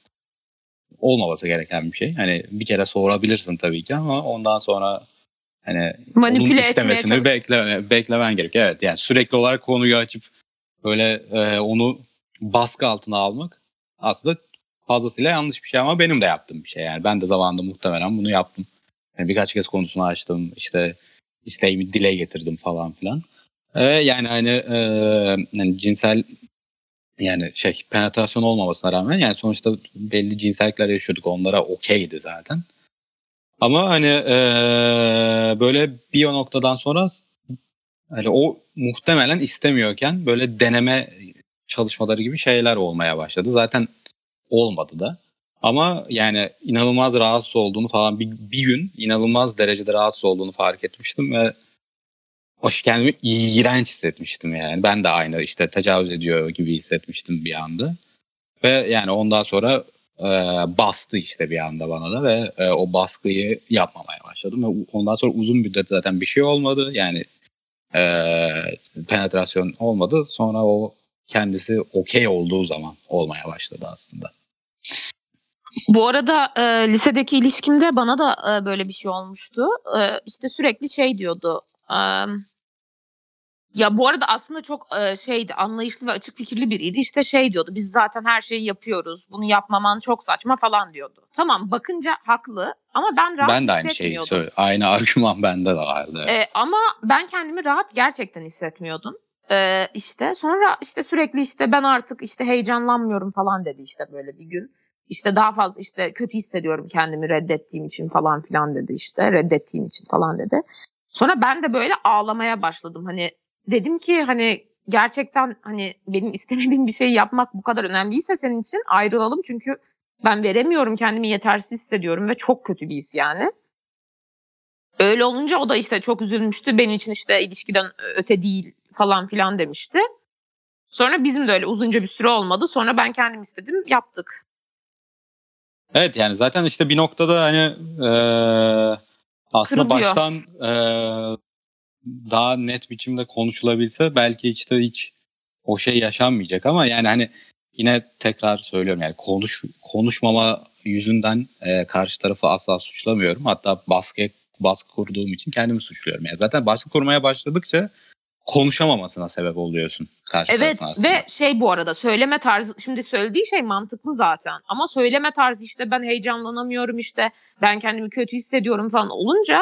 olmaması gereken bir şey. Hani bir kere sorabilirsin tabii ki ama ondan sonra hani Manipüle onun etmeye istemesini çalış- bekle, beklemen gerekiyor. Evet yani sürekli olarak konuyu açıp böyle e, onu baskı altına almak aslında fazlasıyla yanlış bir şey ama benim de yaptığım bir şey. Yani ben de zamanında muhtemelen bunu yaptım. Yani birkaç kez konusunu açtım işte isteğimi dile getirdim falan filan. E, yani hani e, yani cinsel yani şey penetrasyon olmamasına rağmen yani sonuçta belli cinsellikler yaşıyorduk onlara okeydi zaten. Ama hani eee, böyle bir o noktadan sonra hani o muhtemelen istemiyorken böyle deneme çalışmaları gibi şeyler olmaya başladı. Zaten olmadı da. Ama yani inanılmaz rahatsız olduğunu falan bir, bir gün inanılmaz derecede rahatsız olduğunu fark etmiştim ve hoş kendimi iğrenç hissetmiştim yani. Ben de aynı işte tecavüz ediyor gibi hissetmiştim bir anda. Ve yani ondan sonra e, bastı işte bir anda bana da ve e, o baskıyı yapmamaya başladım. Ve ondan sonra uzun müddet zaten bir şey olmadı. Yani e, penetrasyon olmadı. Sonra o kendisi okey olduğu zaman olmaya başladı aslında. Bu arada e, lisedeki ilişkimde bana da e, böyle bir şey olmuştu. E, işte sürekli şey diyordu. e, ya bu arada aslında çok e, şeydi anlayışlı ve açık fikirli biriydi. İşte şey diyordu biz zaten her şeyi yapıyoruz. Bunu yapmaman çok saçma falan diyordu. Tamam bakınca haklı ama ben rahat ben de aynı şeyi söyle. Aynı argüman [LAUGHS] bende de vardı. E, Evet. ama ben kendimi rahat gerçekten hissetmiyordum. E, işte sonra işte sürekli işte ben artık işte heyecanlanmıyorum falan dedi işte böyle bir gün. İşte daha fazla işte kötü hissediyorum kendimi reddettiğim için falan filan dedi işte reddettiğim için falan dedi. Sonra ben de böyle ağlamaya başladım. Hani dedim ki hani gerçekten hani benim istemediğim bir şey yapmak bu kadar önemliyse senin için ayrılalım çünkü ben veremiyorum kendimi yetersiz hissediyorum ve çok kötü bir his yani. Öyle olunca o da işte çok üzülmüştü. Benim için işte ilişkiden öte değil falan filan demişti. Sonra bizim de öyle uzunca bir süre olmadı. Sonra ben kendim istedim yaptık. Evet yani zaten işte bir noktada hani eee, aslında Kırılıyor. baştan eee, daha net biçimde konuşulabilse belki işte hiç o şey yaşanmayacak ama yani hani yine tekrar söylüyorum yani konuş konuşmama yüzünden eee, karşı tarafı asla suçlamıyorum. Hatta baskı baskı kurduğum için kendimi suçluyorum. Yani zaten baskı kurmaya başladıkça konuşamamasına sebep oluyorsun karşı Evet ve şey bu arada söyleme tarzı şimdi söylediği şey mantıklı zaten ama söyleme tarzı işte ben heyecanlanamıyorum işte ben kendimi kötü hissediyorum falan olunca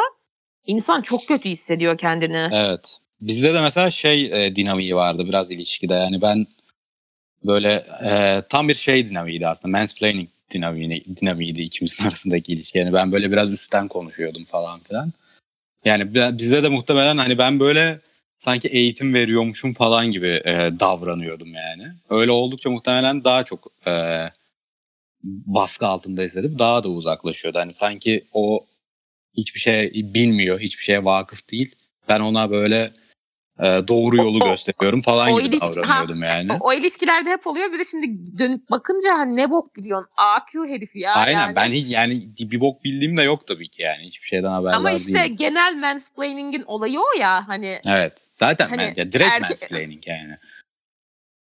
insan çok kötü hissediyor kendini. Evet. Bizde de mesela şey e, dinamiği vardı biraz ilişkide. Yani ben böyle e, tam bir şey dinamiğiydi aslında. Mansplaining dinamiği, dinamiğiydi ikimizin [LAUGHS] arasındaki ilişki. Yani ben böyle biraz üstten konuşuyordum falan filan. Yani bi- bizde de muhtemelen hani ben böyle sanki eğitim veriyormuşum falan gibi e, davranıyordum yani. Öyle oldukça muhtemelen daha çok e, baskı altında hissedip daha da uzaklaşıyordu. Hani sanki o hiçbir şey bilmiyor, hiçbir şeye vakıf değil. Ben ona böyle e, doğru yolu O- gösteriyorum falan o gibi ilişki- davranıyordum yani. O, o ilişkilerde hep oluyor bir de şimdi dönüp bakınca hani ne bok biliyorsun AQ herifi ya. Aynen yani. ben hiç yani bir bok bildiğim de yok tabii ki yani hiçbir şeyden haberdar Ama işte değilim. genel mansplaining'in olayı o ya hani Evet zaten Hani ya direkt erke- mansplaining yani.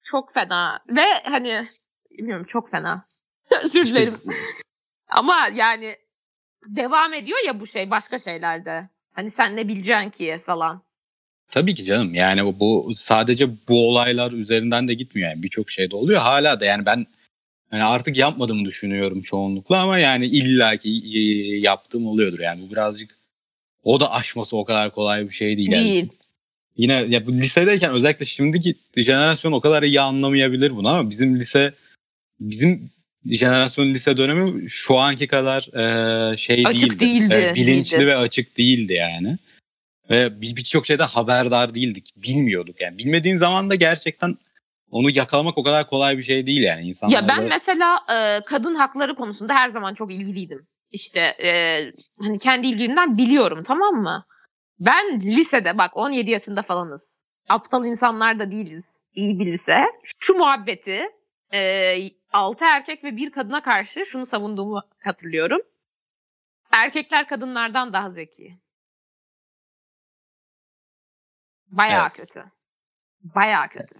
çok fena ve hani bilmiyorum çok fena. [LAUGHS] Özür İşte dilerim. Ama yani devam ediyor ya bu şey başka şeylerde. Hani sen ne bileceksin ki falan. Tabii ki canım. Yani bu, sadece bu olaylar üzerinden de gitmiyor. Yani birçok şeyde oluyor. Hala da yani ben yani artık yapmadığımı düşünüyorum çoğunlukla ama yani illaki yaptığım oluyordur. Yani bu birazcık o da aşması o kadar kolay bir şey değil. Yani. Değil. Yine ya lisedeyken özellikle şimdiki jenerasyon o kadar iyi anlamayabilir bunu ama bizim lise bizim jenerasyon lise dönemi şu anki kadar e, şey Açık değildi. değildi, E, bilinçli değildi. ve açık değildi yani. Ve bir- birçok şeyden haberdar değildik. Bilmiyorduk yani. Bilmediğin zaman da gerçekten onu yakalamak o kadar kolay bir şey değil yani. İnsanlar Ya ben da- mesela e, kadın hakları konusunda her zaman çok ilgiliydim. İşte e, hani kendi ilgimden biliyorum tamam mı? Ben lisede bak 17 yaşında falanız. Aptal insanlar da değiliz. İyi bir lise. Şu muhabbeti e, 6 erkek ve bir kadına karşı şunu savunduğumu hatırlıyorum. Erkekler kadınlardan daha zeki. Bayağı Evet. kötü. Bayağı kötü.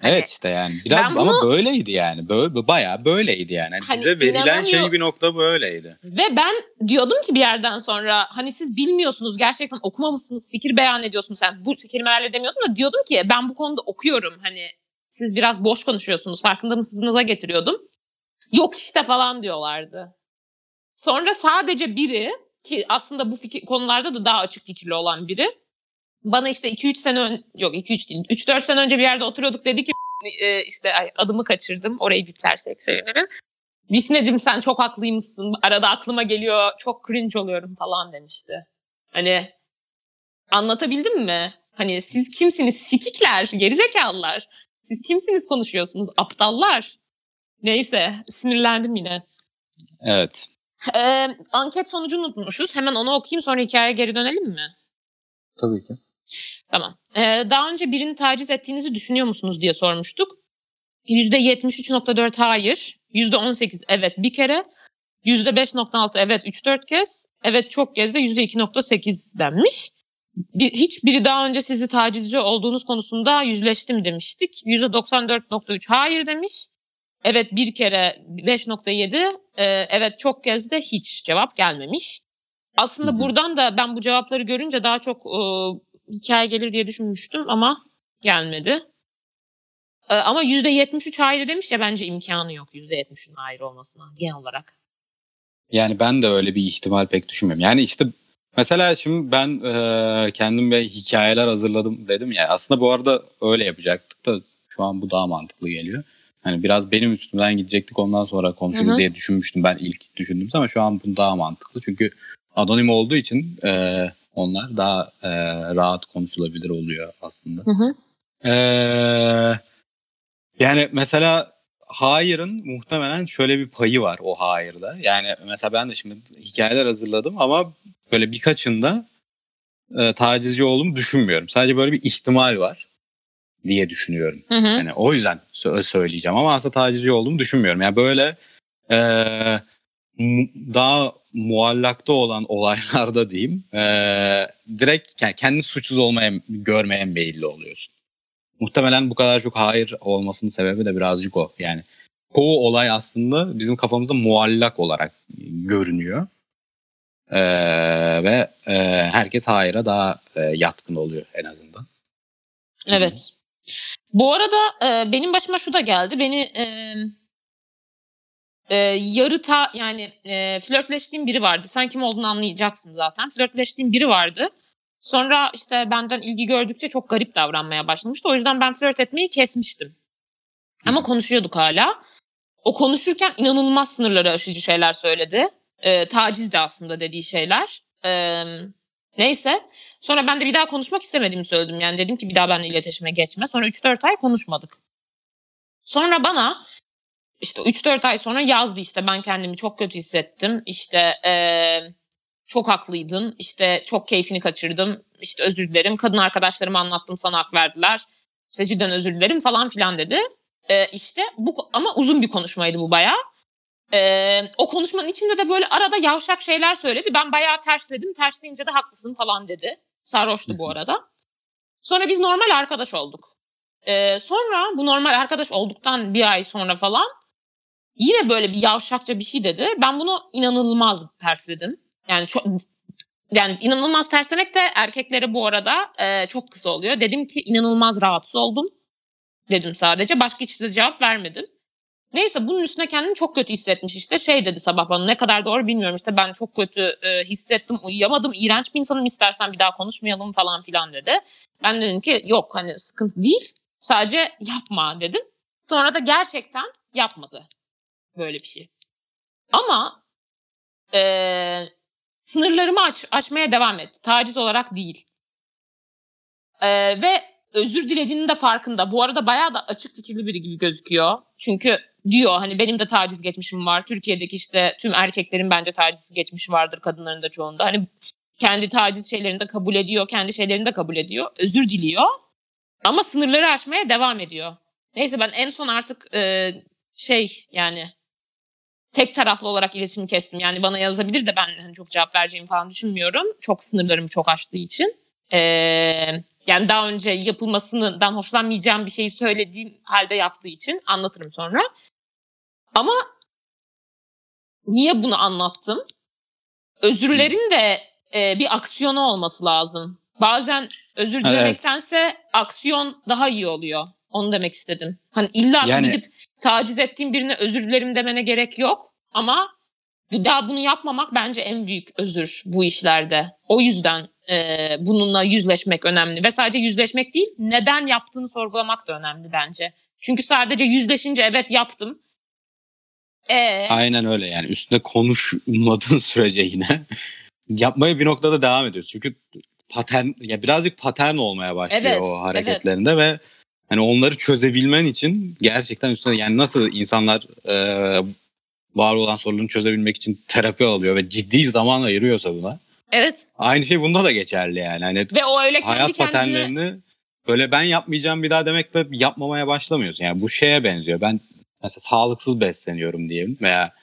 Hani Evet işte yani biraz Ben ama böyleydi yani. Böyle bayağı böyleydi yani. Hani Hani bize verilen şey bir nokta böyleydi. Ve ben diyordum ki bir yerden sonra hani siz bilmiyorsunuz gerçekten okumamışsınız fikir beyan ediyorsunuz. Sen bu kelimelerle demiyordum da diyordum ki ben bu konuda okuyorum. Hani siz biraz boş konuşuyorsunuz farkında mısınıza getiriyordum. Yok işte falan diyorlardı. Sonra sadece biri ki aslında bu fikir, konularda da daha açık fikirli olan biri bana işte 2-3 sene ön, yok 2-3 değil 3-4 sene önce bir yerde oturuyorduk dedi ki e, işte ay, adımı kaçırdım orayı biplersek sevinirim. Vişneciğim sen çok haklıymışsın. Arada aklıma geliyor. Çok cringe oluyorum falan demişti. Hani anlatabildim mi? Hani siz kimsiniz? Sikikler, gerizekalılar. Siz kimsiniz konuşuyorsunuz? Aptallar. Neyse sinirlendim yine. Evet. Ee, anket sonucunu unutmuşuz. Hemen onu okuyayım sonra hikayeye geri dönelim mi? Tabii ki. Tamam. Ee, daha önce birini taciz ettiğinizi düşünüyor musunuz diye sormuştuk. %73.4 hayır. %18 evet bir kere. %5.6 evet 3-4 kez. Evet çok kez de %2.8 denmiş. Bir, hiç biri daha önce sizi tacizci olduğunuz konusunda yüzleşti mi demiştik. %94.3 hayır demiş. Evet bir kere 5.7 e, evet çok kez de hiç cevap gelmemiş. Aslında buradan da ben bu cevapları görünce daha çok e, hikaye gelir diye düşünmüştüm ama gelmedi. E, ama %73 hayır demiş ya bence imkanı yok %70'in hayır olmasına genel olarak. Yani ben de öyle bir ihtimal pek düşünmüyorum. Yani işte mesela şimdi ben e, kendim bir hikayeler hazırladım dedim ya. Aslında bu arada öyle yapacaktık da şu an bu daha mantıklı geliyor. Hani biraz benim üstümden gidecektik ondan sonra konuşuruz Hı hı. diye düşünmüştüm ben ilk düşündüğümde ama şu an bu daha mantıklı. Çünkü anonim olduğu için e, onlar daha e, rahat konuşulabilir oluyor aslında. Hı hı. Ee, yani mesela hayırın muhtemelen şöyle bir payı var o hayırda. Yani mesela ben de şimdi hikayeler hazırladım ama böyle birkaçında e, tacizci olduğumu düşünmüyorum. Sadece böyle bir ihtimal var diye düşünüyorum. Hı hı. Yani o yüzden sö- söyleyeceğim ama aslında tacizci olduğumu düşünmüyorum. Yani böyle e, mu- daha muallakta olan [LAUGHS] olaylarda diyeyim e, direkt ke- kendi suçsuz olmaya görmeye meyilli oluyorsun. Muhtemelen bu kadar çok hayır olmasının sebebi de birazcık o. Yani çoğu olay aslında bizim kafamızda muallak olarak görünüyor. E, ve e, herkes hayıra daha e, yatkın oluyor en azından. Evet. Bu arada e, benim başıma şu da geldi. Beni e, e, yarı ta yani e, flörtleştiğim biri vardı. Sen kim olduğunu anlayacaksın zaten. Flörtleştiğim biri vardı. Sonra işte benden ilgi gördükçe çok garip davranmaya başlamıştı. O yüzden ben flört etmeyi kesmiştim. Ama konuşuyorduk hala. O konuşurken inanılmaz sınırları aşıcı şeyler söyledi. E, taciz de aslında dediği şeyler. E, neyse. Sonra ben de bir daha konuşmak istemediğimi söyledim. Yani dedim ki bir daha benimle iletişime geçme. Sonra 3-4 ay konuşmadık. Sonra bana işte 3-4 ay sonra yazdı işte ben kendimi çok kötü hissettim. İşte eee, çok haklıydın. İşte çok keyfini kaçırdım. İşte özür dilerim. Kadın arkadaşlarıma anlattım sana hak verdiler. İşte cidden özür dilerim falan filan dedi. Eee işte bu ama uzun bir konuşmaydı bu bayağı. Eee, o konuşmanın içinde de böyle arada yavşak şeyler söyledi. Ben bayağı tersledim. Tersleyince de haklısın falan dedi. Sarhoştu bu arada. Sonra biz normal arkadaş olduk. Ee, sonra bu normal arkadaş olduktan bir ay sonra falan yine böyle bir yavşakça bir şey dedi. Ben bunu inanılmaz tersledim. Yani çok yani inanılmaz terslemek de erkeklere bu arada e, çok kısa oluyor. Dedim ki inanılmaz rahatsız oldum. Dedim sadece. Başka hiç de cevap vermedim. Neyse bunun üstüne kendini çok kötü hissetmiş işte. Şey dedi sabah bana ne kadar doğru bilmiyorum işte ben çok kötü e, hissettim uyuyamadım. iğrenç bir insanım istersen bir daha konuşmayalım falan filan dedi. Ben dedim ki yok hani sıkıntı değil sadece yapma dedim. Sonra da gerçekten yapmadı böyle bir şey. Ama e, sınırlarımı aç, açmaya devam etti. Taciz olarak değil. E, ve özür dilediğinin de farkında. Bu arada bayağı da açık fikirli biri gibi gözüküyor. Çünkü diyor hani benim de taciz geçmişim var. Türkiye'deki işte tüm erkeklerin bence taciz geçmişi vardır kadınların da çoğunda. Hani kendi taciz şeylerini de kabul ediyor, kendi şeylerini de kabul ediyor. Özür diliyor. Ama sınırları aşmaya devam ediyor. Neyse ben en son artık e, şey yani tek taraflı olarak iletişimi kestim. Yani bana yazabilir de ben hani çok cevap vereceğimi falan düşünmüyorum. Çok sınırlarımı çok aştığı için. Ee, yani daha önce yapılmasından hoşlanmayacağım bir şeyi söylediğim halde yaptığı için anlatırım sonra. Ama niye bunu anlattım? Özürlerin de e, bir aksiyonu olması lazım. Bazen özür dilemektense evet. aksiyon daha iyi oluyor. Onu demek istedim. Hani illa yani... gidip taciz ettiğim birine özür dilerim demene gerek yok. Ama bir daha bunu yapmamak bence en büyük özür bu işlerde. O yüzden e, bununla yüzleşmek önemli. Ve sadece yüzleşmek değil, neden yaptığını sorgulamak da önemli bence. Çünkü sadece yüzleşince evet yaptım. Ee... Aynen öyle yani. Üstünde konuşmadığın [LAUGHS] sürece yine yapmaya bir noktada devam ediyoruz. Çünkü patern ya birazcık patern olmaya başlıyor evet, o hareketlerinde evet. ve hani onları çözebilmen için gerçekten üstüne yani nasıl insanlar e, var olan sorunları çözebilmek için terapi alıyor ve ciddi zaman ayırıyorsa buna. Evet. Aynı şey bunda da geçerli yani. Hani ve o öyle kendi hayat kendine... paternlerini böyle ben yapmayacağım bir daha demek de yapmamaya başlamıyorsun. Yani bu şeye benziyor. Ben mesela sağlıksız besleniyorum diyelim veya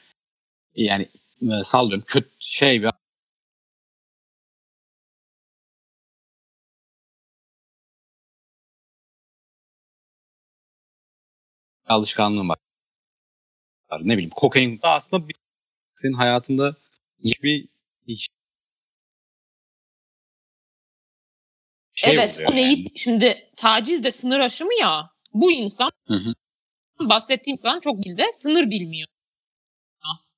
yani e, sallıyorum kötü şey bir alışkanlığım var. Ne bileyim kokain da aslında bir, senin hayatında hiçbir hiç şey evet o neyi yani. şimdi taciz de sınır aşımı ya bu insan hı hı. Bahsettiğim insan çok dilde sınır bilmiyor.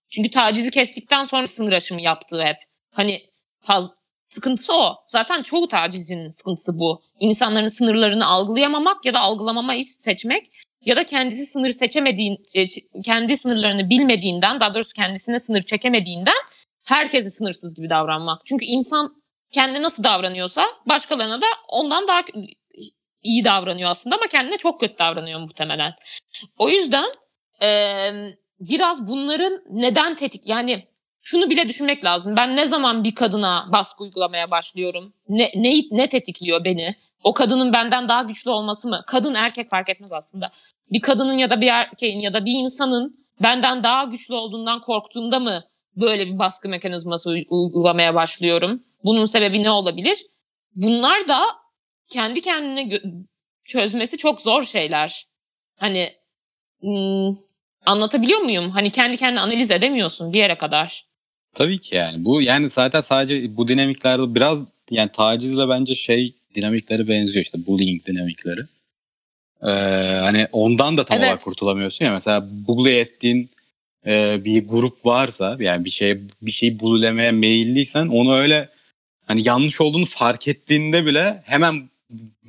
Çünkü tacizi kestikten sonra sınır aşımı yaptığı hep. Hani faz, sıkıntısı o. Zaten çoğu tacizin sıkıntısı bu. İnsanların sınırlarını algılayamamak ya da algılamamayı seçmek ya da kendisi sınır seçemediğin, e, kendi sınırlarını bilmediğinden, daha doğrusu kendisine sınır çekemediğinden herkese sınırsız gibi davranmak. Çünkü insan kendi nasıl davranıyorsa başkalarına da ondan daha iyi davranıyor aslında ama kendine çok kötü davranıyor muhtemelen. O yüzden e, biraz bunların neden tetik yani şunu bile düşünmek lazım. Ben ne zaman bir kadına baskı uygulamaya başlıyorum? Ne, ne, ne tetikliyor beni? O kadının benden daha güçlü olması mı? Kadın erkek fark etmez aslında. Bir kadının ya da bir erkeğin ya da bir insanın benden daha güçlü olduğundan korktuğumda mı böyle bir baskı mekanizması uygulamaya başlıyorum? Bunun sebebi ne olabilir? Bunlar da kendi kendine çözmesi çok zor şeyler. Hani hmm, anlatabiliyor muyum? Hani kendi kendine analiz edemiyorsun bir yere kadar. Tabii ki yani. Bu yani zaten sadece bu dinamiklerde biraz yani tacizle bence şey dinamikleri benziyor işte bullying dinamikleri. Ee, hani ondan da tam evet. olarak kurtulamıyorsun ya mesela bully ettiğin e, bir grup varsa yani bir şey bir şeyi bullylemeye meyilliysen onu öyle hani yanlış olduğunu fark ettiğinde bile hemen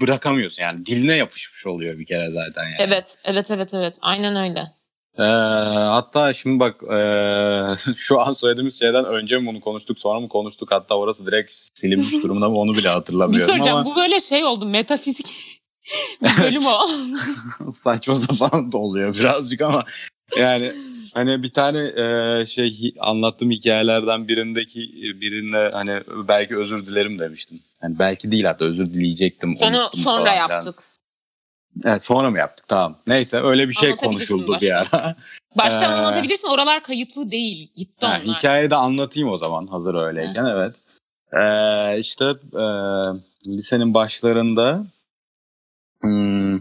bırakamıyorsun yani diline yapışmış oluyor bir kere zaten yani. Evet evet evet evet aynen öyle. Ee, hatta şimdi bak e, [LAUGHS] şu an söylediğimiz şeyden önce mi bunu konuştuk sonra mı konuştuk hatta orası direkt silinmiş [LAUGHS] durumda mı onu bile hatırlamıyorum bir soracağım, ama. Bu böyle şey oldu metafizik [LAUGHS] bölüm o. Saçma sapan da oluyor birazcık ama yani hani bir tane e, şey anlattığım hikayelerden birindeki birinde hani belki özür dilerim demiştim. Yani belki değil hatta özür dileyecektim. Onu sonra yaptık. Evet, sonra mı yaptık? Tamam. Neyse öyle bir şey konuşuldu baştan. bir ara. [LAUGHS] Baştan ee, anlatabilirsin. Oralar kayıtlı değil. Gitti yani onlar. Hikayeyi de anlatayım o zaman hazır öyleyken. Evet. evet. Ee, işte e, lisenin başlarında hmm,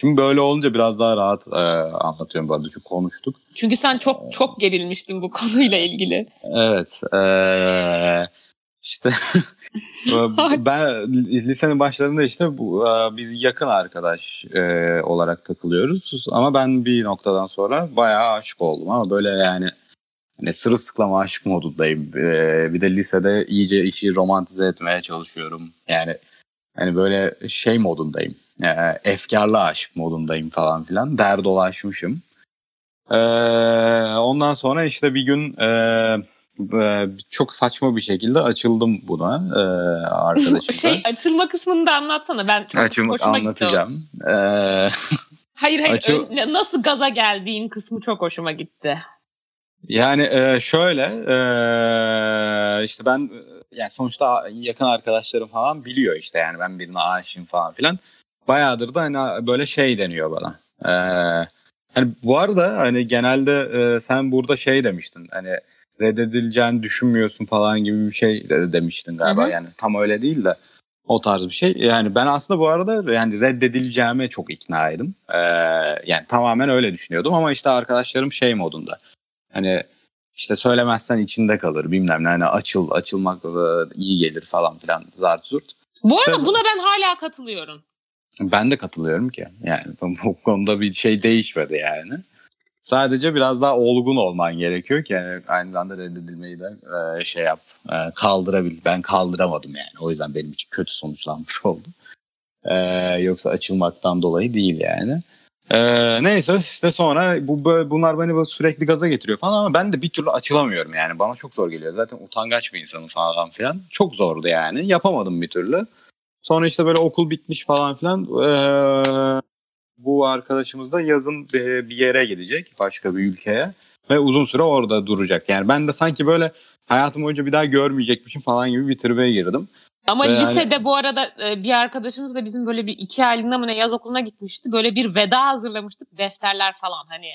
Şimdi böyle olunca biraz daha rahat e, anlatıyorum bu arada çünkü konuştuk. Çünkü sen çok çok gerilmiştin bu [LAUGHS] konuyla ilgili. Evet. E, işte [LAUGHS] ben lisenin başlarında işte bu, e, biz yakın arkadaş e, olarak takılıyoruz ama ben bir noktadan sonra bayağı aşık oldum ama böyle yani hani sırılsıklam aşık modundayım. E, bir de lisede iyice işi romantize etmeye çalışıyorum. Yani hani böyle şey modundayım. E, efkarlı aşık modundayım falan filan. Der dolaşmışım. E, ondan sonra işte bir gün e, çok saçma bir şekilde açıldım buna e, arkadaşımla. [LAUGHS] şey açılma kısmını da anlatsana. Ben çok Açılma, hoşuma anlatacağım. gitti. E, hayır hayır Açıl- nasıl gaza geldiğin kısmı çok hoşuma gitti. Yani e, şöyle e, işte ben yani sonuçta yakın arkadaşlarım falan biliyor işte yani ben birine aşığım falan filan. Bayağıdır da hani böyle şey deniyor bana. E, hani bu arada hani genelde e, sen burada şey demiştin hani reddedileceğini düşünmüyorsun falan gibi bir şey de demiştin galiba. Hı hı. Yani tam öyle değil de o tarz bir şey. Yani ben aslında bu arada yani reddedileceğime çok iknaydım. E, yani tamamen öyle düşünüyordum ama işte arkadaşlarım şey modunda. Hani işte söylemezsen içinde kalır bilmem ne hani açıl açılmak da iyi gelir falan filan zart zurt. Bu arada İşte- buna ben hala katılıyorum. Ben de katılıyorum ki yani bu konuda bir şey değişmedi yani. Sadece biraz daha olgun olman gerekiyor ki yani aynı zamanda reddedilmeyi de e, şey yap e, kaldırabil. Ben kaldıramadım yani o yüzden benim için kötü sonuçlanmış oldu. E, yoksa açılmaktan dolayı değil yani. Ee, neyse işte sonra bu bunlar beni böyle sürekli gaza getiriyor falan ama ben de bir türlü açılamıyorum yani. Bana çok zor geliyor. Zaten utangaç bir insanım falan filan. Çok zordu yani. Yapamadım bir türlü. Sonra işte böyle okul bitmiş falan filan. Ee, bu arkadaşımız da yazın bir yere gidecek başka bir ülkeye. Ve uzun süre orada duracak. Yani ben de sanki böyle hayatım boyunca bir daha görmeyecekmişim falan gibi bir tribe girdim. Ama Ve yani- lisede bu arada e, bir arkadaşımız da bizim böyle bir iki aylığına mı ne yaz okuluna gitmişti. Böyle bir veda hazırlamıştık. Defterler falan hani.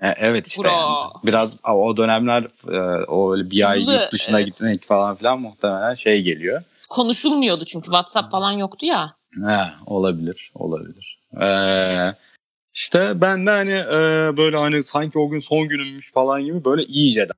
E, evet işte Bro. yani. biraz o dönemler e, o öyle bir ay Hızlı, yurt dışına evet. gitmek falan filan muhtemelen şey geliyor. Konuşulmuyordu çünkü WhatsApp falan yoktu ya. He, olabilir, olabilir. Ee, işte ben de hani e, böyle hani sanki o gün son günümmüş falan gibi böyle iyice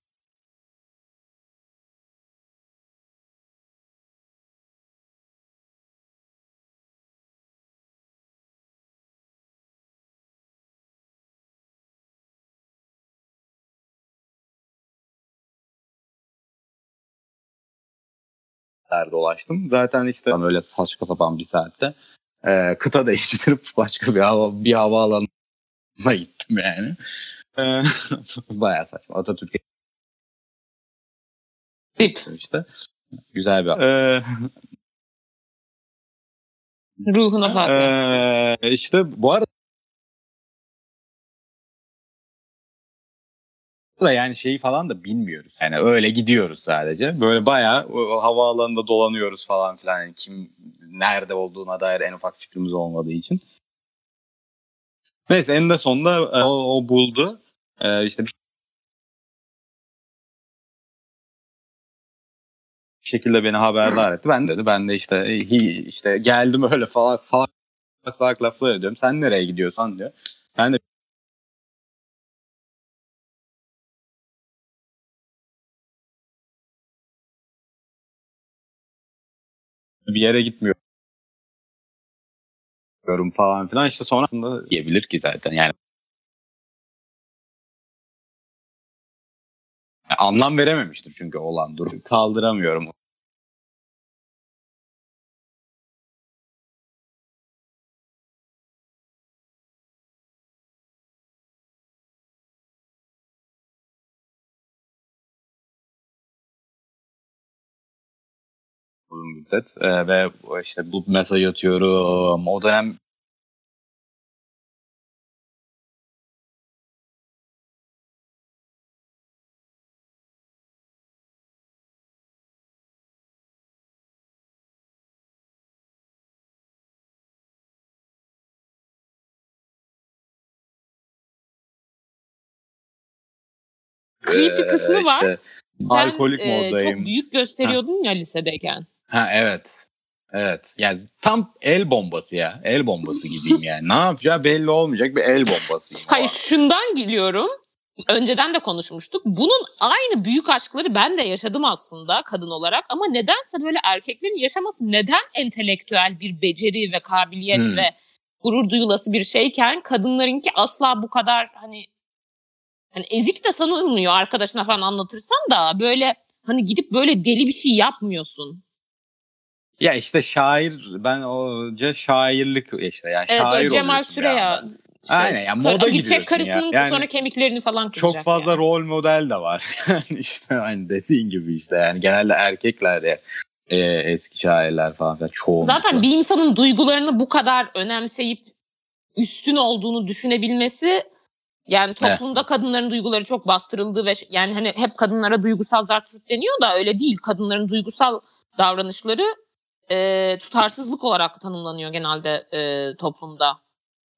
der dolaştım. Zaten işte öyle saçma sapan bir saatte e, kıta değiştirip [LAUGHS] başka bir hava bir havaalanına gittim yani. E, [LAUGHS] bayağı saçma. Atatürk'e gittim işte. Güzel bir e, [LAUGHS] Ruhuna Fatiha. e, işte bu arada da yani şeyi falan da bilmiyoruz. Yani öyle gidiyoruz sadece. Böyle bayağı o havaalanında dolanıyoruz falan filan. Yani kim nerede olduğuna dair en ufak fikrimiz olmadığı için. Neyse eninde sonunda e, o, o buldu. E, işte bir şekilde beni haberdar etti. Ben dedi ben de işte işte geldim öyle falan salak salak laflar ediyorum. Sen nereye gidiyorsan diyor. Ben de bir yere gitmiyorum. Falan filan. İşte sonrasında diyebilir ki zaten yani. Anlam verememiştir çünkü olan durum kaldıramıyorum müddet Ee, ve işte bu mesaj atıyorum o dönem Creepy Ee, kısmı var. işte Sen alkolik e, moddayım. çok büyük gösteriyordun ya lisedeyken. Ha evet. Evet. Yani tam el bombası ya. El bombası gibiyim yani. ne yapacağı belli olmayacak bir el bombasıyım. Hayır şundan gülüyorum. önceden de konuşmuştuk. Bunun aynı büyük aşkları ben de yaşadım aslında kadın olarak ama nedense böyle erkeklerin yaşaması neden entelektüel bir beceri ve kabiliyet Hmm. ve gurur duyulası bir şeyken kadınlarınki asla bu kadar hani hani ezik de sanılmıyor arkadaşına falan anlatırsan da böyle hani gidip böyle deli bir şey yapmıyorsun. Ya işte şair ben o şairlik işte yani Evet, şair o Cemal Süreya. yandan. Aynen, yani moda ka- giriyorsun Gidecek ya. karısının Yani sonra kemiklerini falan Çok kıracak fazla yani. rol model de var. [LAUGHS] İşte hani dediğin gibi işte yani genelde erkekler ya e, eski şairler falan filan çoğunlukla. Zaten bir insanın duygularını bu kadar önemseyip üstün olduğunu düşünebilmesi yani toplumda kadınların duyguları çok bastırıldığı ve yani hani hep kadınlara duygusal zartürk deniyor da öyle değil. Kadınların duygusal davranışları e, tutarsızlık olarak tanımlanıyor genelde e, toplumda.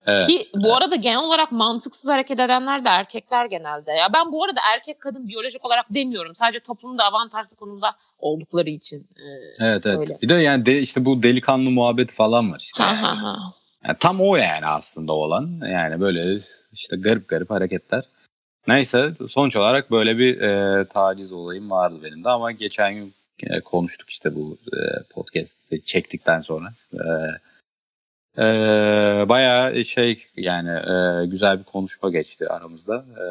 evet. Ki bu arada genel olarak mantıksız hareket edenler de erkekler genelde. Ya ben bu arada erkek kadın biyolojik olarak demiyorum. Sadece toplumda avantajlı konumda oldukları için. e, Evet evet. Öyle. Bir de yani de, işte bu delikanlı muhabbeti falan var işte. ha yani. ha ha. Yani tam o yani aslında olan. Yani böyle işte garip garip hareketler. Neyse sonuç olarak böyle bir e, taciz olayım vardı benim de ama geçen gün e, konuştuk işte bu e, podcast'i çektikten sonra. E, e, bayağı şey yani e, güzel bir konuşma geçti aramızda. E,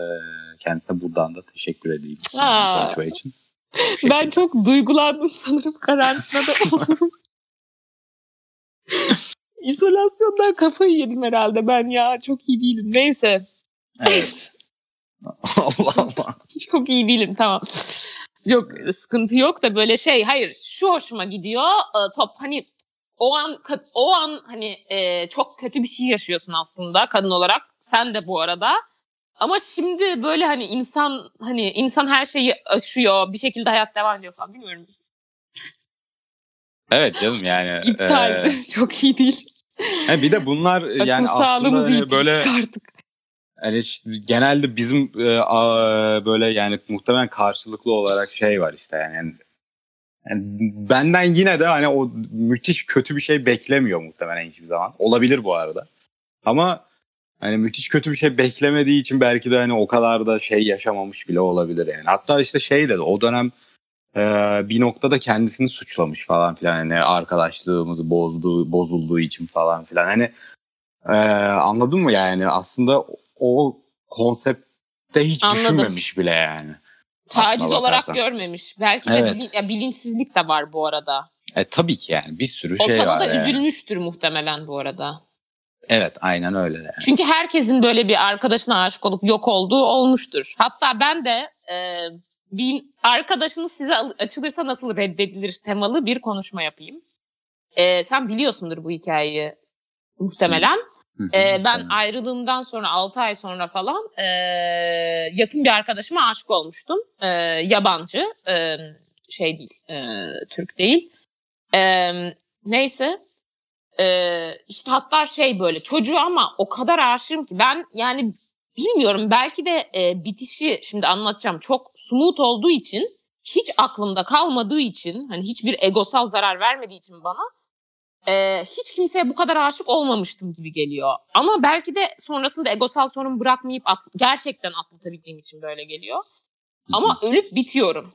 kendisine buradan da teşekkür edeyim Aa. konuşma için. Ben çok duygulandım sanırım karantinada olurum. [LAUGHS] İzolasyondan kafayı yedim herhalde ben ya. Çok iyi değilim. Neyse. Evet. [LAUGHS] Allah Allah. Çok iyi değilim tamam. Yok sıkıntı yok da böyle şey hayır şu hoşuma gidiyor e, top hani o an o an hani e, çok kötü bir şey yaşıyorsun aslında kadın olarak sen de bu arada. Ama şimdi böyle hani insan hani insan her şeyi aşıyor bir şekilde hayat devam ediyor falan bilmiyorum. Evet canım yani. [LAUGHS] iptal. e, [LAUGHS] çok iyi değil. He, bir de bunlar yani akıl aslında hani böyle artık hani ş- genelde bizim e, a- böyle yani muhtemelen karşılıklı olarak şey var işte yani. yani benden yine de hani o müthiş kötü bir şey beklemiyor muhtemelen hiçbir zaman. Olabilir bu arada. Ama hani müthiş kötü bir şey beklemediği için belki de hani o kadar da şey yaşamamış bile olabilir yani. Hatta işte şey dedi o dönem e, bir noktada kendisini suçlamış falan filan hani arkadaşlığımızı bozduğu bozulduğu için falan filan hani e, anladın mı yani aslında o konsepte hiç Anladım. düşünmemiş bile yani. taciz olarak görmemiş belki de Evet. bilin- ya bilinçsizlik de var bu arada E, tabii ki yani bir sürü o şey sana var da yani. üzülmüştür muhtemelen bu arada Evet aynen öyle yani. Çünkü herkesin böyle bir arkadaşına aşık olup yok olduğu olmuştur. Hatta ben de e, bir arkadaşınız size açılırsa nasıl reddedilir temalı bir konuşma yapayım. E, sen biliyorsundur bu hikayeyi muhtemelen. Hı, E, ben ayrılığımdan sonra 6 ay sonra falan e, yakın bir arkadaşıma aşık olmuştum. E, yabancı, e, şey değil, e, Türk değil. E, neyse ee, işte hatta şey böyle çocuğu ama o kadar aşığım ki ben yani bilmiyorum belki de e, bitişi şimdi anlatacağım çok smooth olduğu için hiç aklımda kalmadığı için hani hiçbir egosal zarar vermediği için bana e, hiç kimseye bu kadar aşık olmamıştım gibi geliyor. Ama belki de sonrasında egosal sorun bırakmayıp at- gerçekten atlatabildiğim için böyle geliyor. Ama ölüp bitiyorum.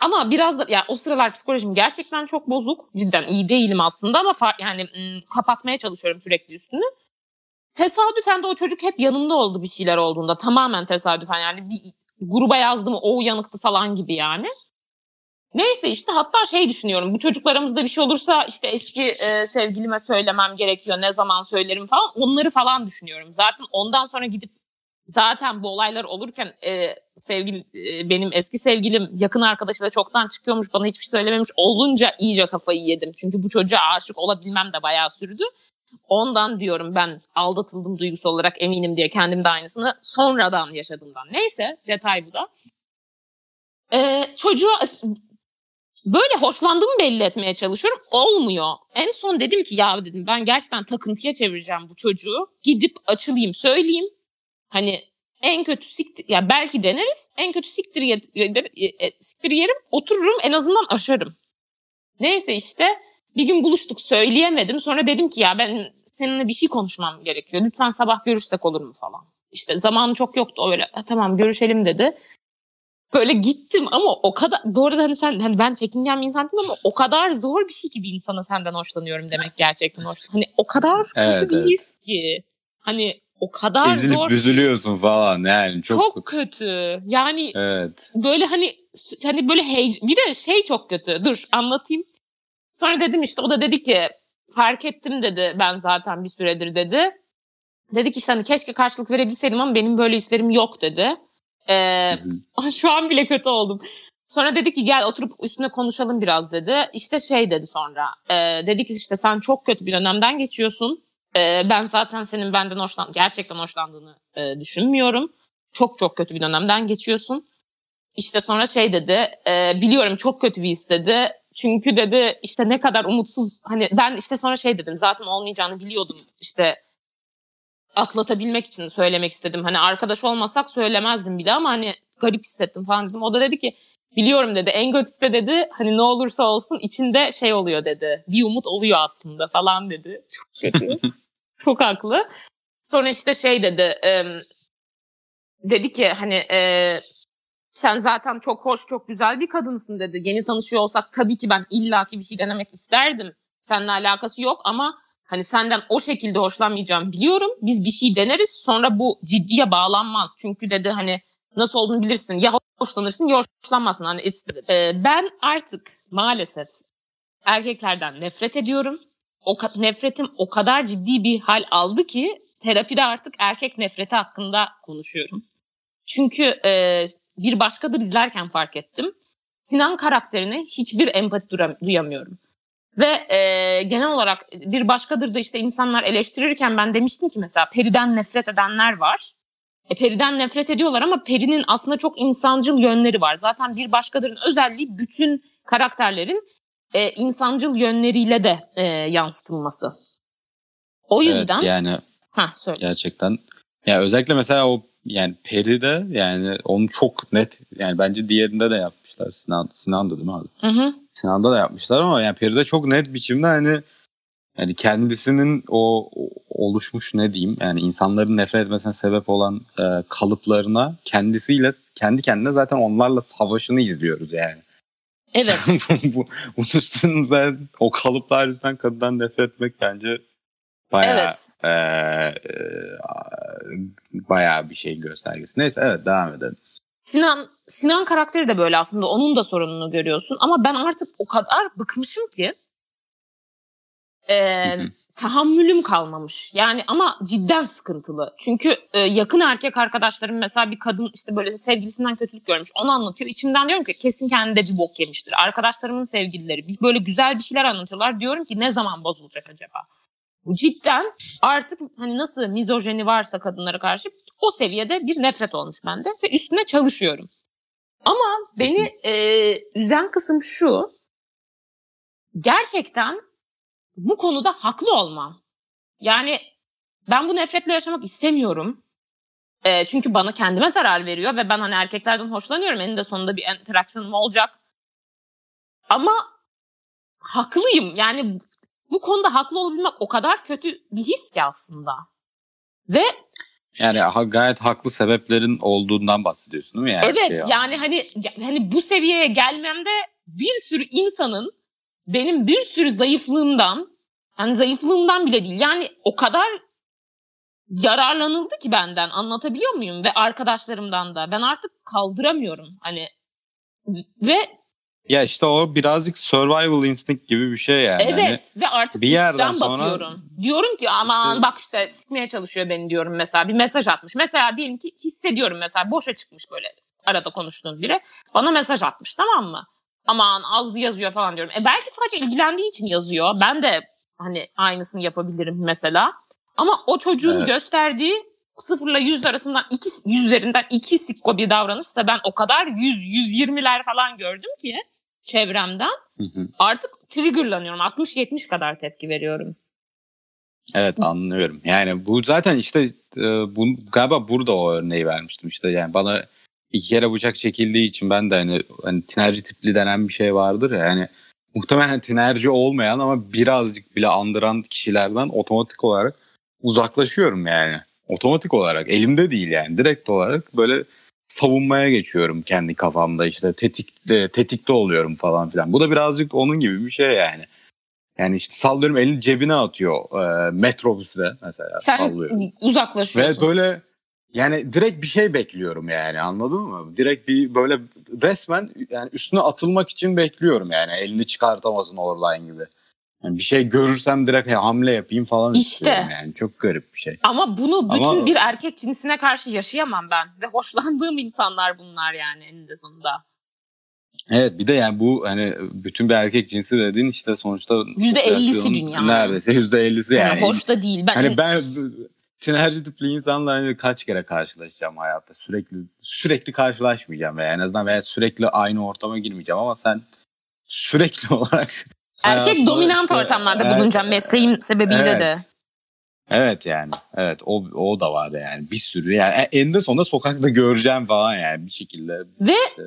Ama biraz da yani o sıralar psikolojim gerçekten çok bozuk. Cidden iyi değilim aslında ama far- yani kapatmaya çalışıyorum sürekli üstünü. Tesadüfen de o çocuk hep yanımda oldu bir şeyler olduğunda. Tamamen tesadüfen yani bir gruba yazdım o uyanıktı falan gibi yani. Neyse işte hatta şey düşünüyorum bu çocuklarımızda bir şey olursa işte eski e, sevgilime söylemem gerekiyor ne zaman söylerim falan onları falan düşünüyorum. Zaten ondan sonra gidip zaten bu olaylar olurken e, sevgili e, benim eski sevgilim yakın arkadaşıyla çoktan çıkıyormuş bana hiçbir şey söylememiş olunca iyice kafayı yedim. Çünkü bu çocuğa aşık olabilmem de bayağı sürdü. Ondan diyorum ben aldatıldım duygusal olarak eminim diye kendim de aynısını sonradan yaşadığımdan. Neyse detay bu da. Ee, çocuğa böyle hoşlandığımı belli etmeye çalışıyorum. Olmuyor. En son dedim ki ya dedim ben gerçekten takıntıya çevireceğim bu çocuğu. Gidip açılayım söyleyeyim. Hani en kötü siktir ya belki deneriz. En kötü siktir, yed- yed- e, siktir yerim. Otururum en azından aşarım. Neyse işte bir gün buluştuk söyleyemedim. Sonra dedim ki ya ben seninle bir şey konuşmam gerekiyor. Lütfen sabah görüşsek olur mu falan. işte zamanı çok yoktu öyle tamam görüşelim dedi. Böyle gittim ama o kadar bu arada hani sen hani ben çekingen bir insan değilim ama o kadar zor bir şey ki bir insana senden hoşlanıyorum demek gerçekten hoş. Hani o kadar kötü Evet, bir evet. his ki. Hani o kadar Ezilip zor. büzülüyorsun falan yani çok, Çok kötü. Yani evet. böyle hani hani böyle hey bir de şey çok kötü. Dur anlatayım. Sonra dedim işte o da dedi ki fark ettim dedi ben zaten bir süredir dedi. Dedi ki işte hani keşke karşılık verebilseydim ama benim böyle hislerim yok dedi. Ee, [LAUGHS] şu an bile kötü oldum. Sonra dedi ki gel oturup üstüne konuşalım biraz dedi. İşte şey dedi sonra. E, dedi ki işte sen çok kötü bir dönemden geçiyorsun. E, ben zaten senin benden hoşlan gerçekten hoşlandığını e, düşünmüyorum. Çok çok kötü bir dönemden geçiyorsun. İşte sonra şey dedi. e, biliyorum çok kötü bir his dedi. Çünkü dedi işte ne kadar umutsuz hani ben işte sonra şey dedim zaten olmayacağını biliyordum işte atlatabilmek için söylemek istedim. Hani arkadaş olmasak söylemezdim bile ama hani garip hissettim falan dedim. O da dedi ki biliyorum dedi en kötüsü de dedi hani ne olursa olsun içinde şey oluyor dedi. Bir umut oluyor aslında falan dedi. Çok. [LAUGHS] Çok haklı. Sonra işte şey dedi em, dedi ki hani e, sen zaten çok hoş çok güzel bir kadınsın dedi. Yeni tanışıyor olsak tabii ki ben illaki bir şey denemek isterdim. Seninle alakası yok ama hani senden o şekilde hoşlanmayacağım biliyorum. Biz bir şey deneriz sonra bu ciddiye bağlanmaz. Çünkü dedi hani nasıl olduğunu bilirsin. Ya hoşlanırsın ya hoşlanmazsın. Hani Ee, ben artık maalesef erkeklerden nefret ediyorum. O nefretim o kadar ciddi bir hal aldı ki terapide artık erkek nefreti hakkında konuşuyorum. Çünkü e, bir başkadır izlerken fark ettim. Sinan karakterine hiçbir empati duyamıyorum. Ve e, genel olarak bir başkadır da işte insanlar eleştirirken ben demiştim ki mesela Peri'den nefret edenler var. E, Peri'den nefret ediyorlar ama Peri'nin aslında çok insancıl yönleri var. Zaten bir başkadırın özelliği bütün karakterlerin e, insancıl yönleriyle de e, yansıtılması. O yüzden... Evet, yani Ha söyle. gerçekten. Ya özellikle mesela o yani Peri'de yani onu çok net yani bence diğerinde de yapmışlar. Sinan Sinan'dı değil mi abi? Hı hı. Sinan'da da yapmışlar ama yani Peri'de çok net biçimde hani yani kendisinin o, oluşmuş ne diyeyim yani insanların nefret etmesine sebep olan e, kalıplarına kendisiyle kendi kendine zaten onlarla savaşını izliyoruz yani. Evet. [LAUGHS] bu, bunun üstünden o kalıplar yüzünden kadından nefret etmek bence bayağı Evet. e, e, bayağı bir şeyin göstergesi. Neyse evet devam edelim. Sinan Sinan karakteri de böyle aslında onun da sorununu görüyorsun ama ben artık o kadar bıkmışım ki e, tahammülüm kalmamış. Yani ama cidden sıkıntılı. Çünkü e, yakın erkek arkadaşlarım mesela bir kadın işte böyle sevgilisinden kötülük görmüş. Onu anlatıyor. İçimden diyorum ki kesin kendinde bir bok yemiştir. Arkadaşlarımın sevgilileri biz böyle güzel bir şeyler anlatıyorlar. Diyorum ki ne zaman bozulacak acaba? Cidden artık hani nasıl mizojeni varsa kadınlara karşı o seviyede bir nefret olmuş bende ve üstüne çalışıyorum. Ama beni e, üzen kısım şu. Gerçekten bu konuda haklı olmam. Yani ben bu nefretle yaşamak istemiyorum. E, çünkü bana kendime zarar veriyor ve ben hani erkeklerden hoşlanıyorum. Eninde sonunda bir interaksiyonum olacak. Ama haklıyım. Yani bu konuda haklı olabilmek o kadar kötü bir his ki aslında. Ve Yani ha- gayet haklı sebeplerin olduğundan bahsediyorsun değil mi? Yani evet şey yani hani hani bu seviyeye gelmemde bir sürü insanın benim bir sürü zayıflığımdan hani zayıflığımdan bile değil yani o kadar yararlanıldı ki benden anlatabiliyor muyum ve arkadaşlarımdan da ben artık kaldıramıyorum hani ve Ya işte o birazcık survival instinct gibi bir şey yani. Evet ve artık bir yerden sonra- bakıyorum. Diyorum ki aman İşte- bak işte sıkmaya çalışıyor beni diyorum mesela bir mesaj atmış. Mesela diyelim ki hissediyorum mesela boşa çıkmış böyle arada konuştuğum biri. Bana mesaj atmış tamam mı? Aman azdı yazıyor falan diyorum. E belki sadece ilgilendiği için yazıyor. Ben de hani aynısını yapabilirim mesela. Ama o çocuğun Evet. gösterdiği sıfırla yüz arasından iki, yüz üzerinden iki sikko bir davranışsa ben o kadar yüz, yüz yirmiler falan gördüm ki çevremden Hı hı. artık triggerlanıyorum. 60-70 kadar tepki veriyorum. Evet anlıyorum. Yani bu zaten işte e, bu, galiba burada o örneği vermiştim işte yani bana iki kere bıçak çekildiği için ben de hani, hani tinerci tipli denen bir şey vardır ya yani muhtemelen tinerci olmayan ama birazcık bile andıran kişilerden otomatik olarak uzaklaşıyorum yani. Otomatik olarak elimde değil yani direkt olarak böyle savunmaya geçiyorum kendi kafamda işte tetikte tetikte oluyorum falan filan. Bu da birazcık onun gibi bir şey yani. Yani işte sallıyorum elini cebine atıyor e, metrobüste mesela Sen sallıyorum. uzaklaşıyorsun. Ve böyle yani direkt bir şey bekliyorum yani anladın mı? Direkt bir böyle resmen yani üstüne atılmak için bekliyorum yani elini çıkartamasın oradan gibi. Yani bir şey görürsem direkt hamle yapayım falan İşte. istiyorum yani. Çok garip bir şey. Ama bunu bütün Ama- bir erkek cinsine karşı yaşayamam ben. Ve hoşlandığım insanlar bunlar yani eninde sonunda. Evet bir de yani bu hani bütün bir erkek cinsi dediğin işte sonuçta %50'si popülasyonun dünyanın. Neredeyse %50'si Yani, yani. hoş da değil. Ben Hani ben sinerji tipli insanla hani kaç kere karşılaşacağım hayatta. Sürekli sürekli karşılaşmayacağım veya en azından veya sürekli aynı ortama girmeyeceğim ama sen sürekli [LAUGHS] olarak erkek dominant işte- ortamlarda Evet. bulunacağım mesleğim sebebiyle de. Evet. Evet yani. Evet o o da var yani bir sürü. Yani e, eninde sonunda sokakta göreceğim falan yani bir şekilde. Ve İşte,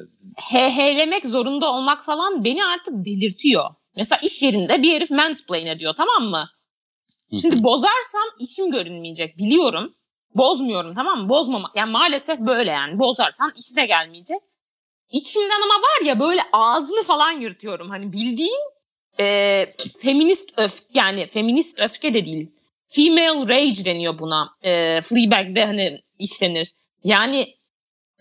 hehelemek zorunda olmak falan beni artık delirtiyor. Mesela iş yerinde bir herif mansplain ediyor tamam mı? Şimdi bozarsam işim görünmeyecek biliyorum. Bozmuyorum tamam mı? Bozmama. Yani maalesef böyle yani. Bozarsan işine gelmeyecek. İçimden ama var ya böyle ağzını falan yırtıyorum. Hani bildiğin e, feminist öf yani feminist öfke de değil. Female rage deniyor buna. E, Fleabag'de hani işlenir. Yani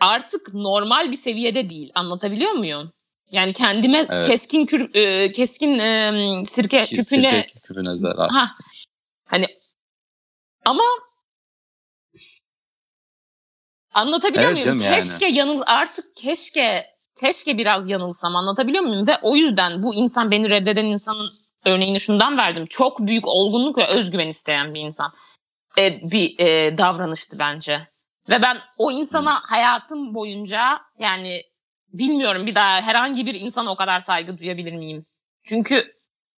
artık normal bir seviyede değil. Anlatabiliyor muyum? Yani kendime Evet. keskin kür, e, keskin e, sirke ki- küpüne sirke küpüne zarar. Ha. Hani ama anlatabiliyor Evet muyum? canım yani. Keşke yanıl artık keşke keşke biraz yanılsam anlatabiliyor muyum? Ve o yüzden bu insan beni reddeden insanın örneğini şundan verdim. Çok büyük olgunluk ve özgüven isteyen bir insan. E, bir e, davranıştı bence. Ve ben o insana hayatım boyunca yani bilmiyorum bir daha herhangi bir insana o kadar saygı duyabilir miyim? Çünkü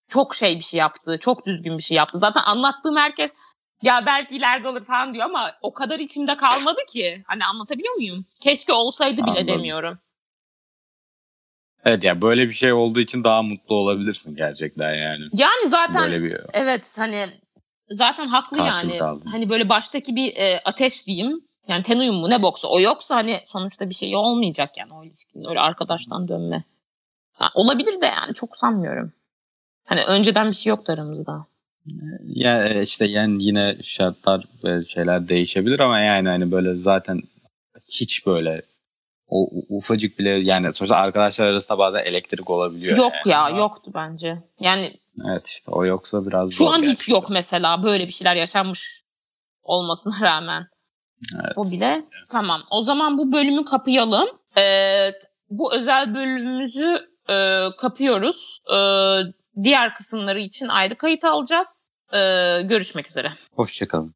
çok şey bir şey yaptı. Çok düzgün bir şey yaptı. Zaten anlattığım herkes ya belki ileride olur falan diyor ama o kadar içimde kalmadı ki. Hani anlatabiliyor muyum? Keşke olsaydı bile Anladım. demiyorum. Evet ya böyle bir şey olduğu için daha mutlu olabilirsin gerçekten yani. Yani zaten Böyle bir evet hani zaten haklı yani. aldım. Hani böyle baştaki bir e, ateş diyeyim. Yani tenuyum mu ne boksa o yoksa hani sonuçta bir şey olmayacak yani o ilişkinin öyle arkadaştan dönme. Ha, olabilir de yani çok sanmıyorum. Hani önceden bir şey yoktu aramızda. ya e, işte yani yine şartlar ve şeyler değişebilir ama yani hani böyle zaten hiç böyle o ufacık bile yani sonuçta arkadaşlar arasında bazen elektrik olabiliyor. Yok yani. ya Ama yoktu bence. Yani Evet işte o yoksa biraz Şu an hiç yok mesela böyle bir şeyler yaşanmış olmasına rağmen. Evet. O bile tamam. O zaman bu bölümü kapayalım. Ee, bu özel bölümümüzü e, kapıyoruz. Ee, diğer kısımları için ayrı kayıt alacağız. Ee, görüşmek üzere. Hoşçakalın.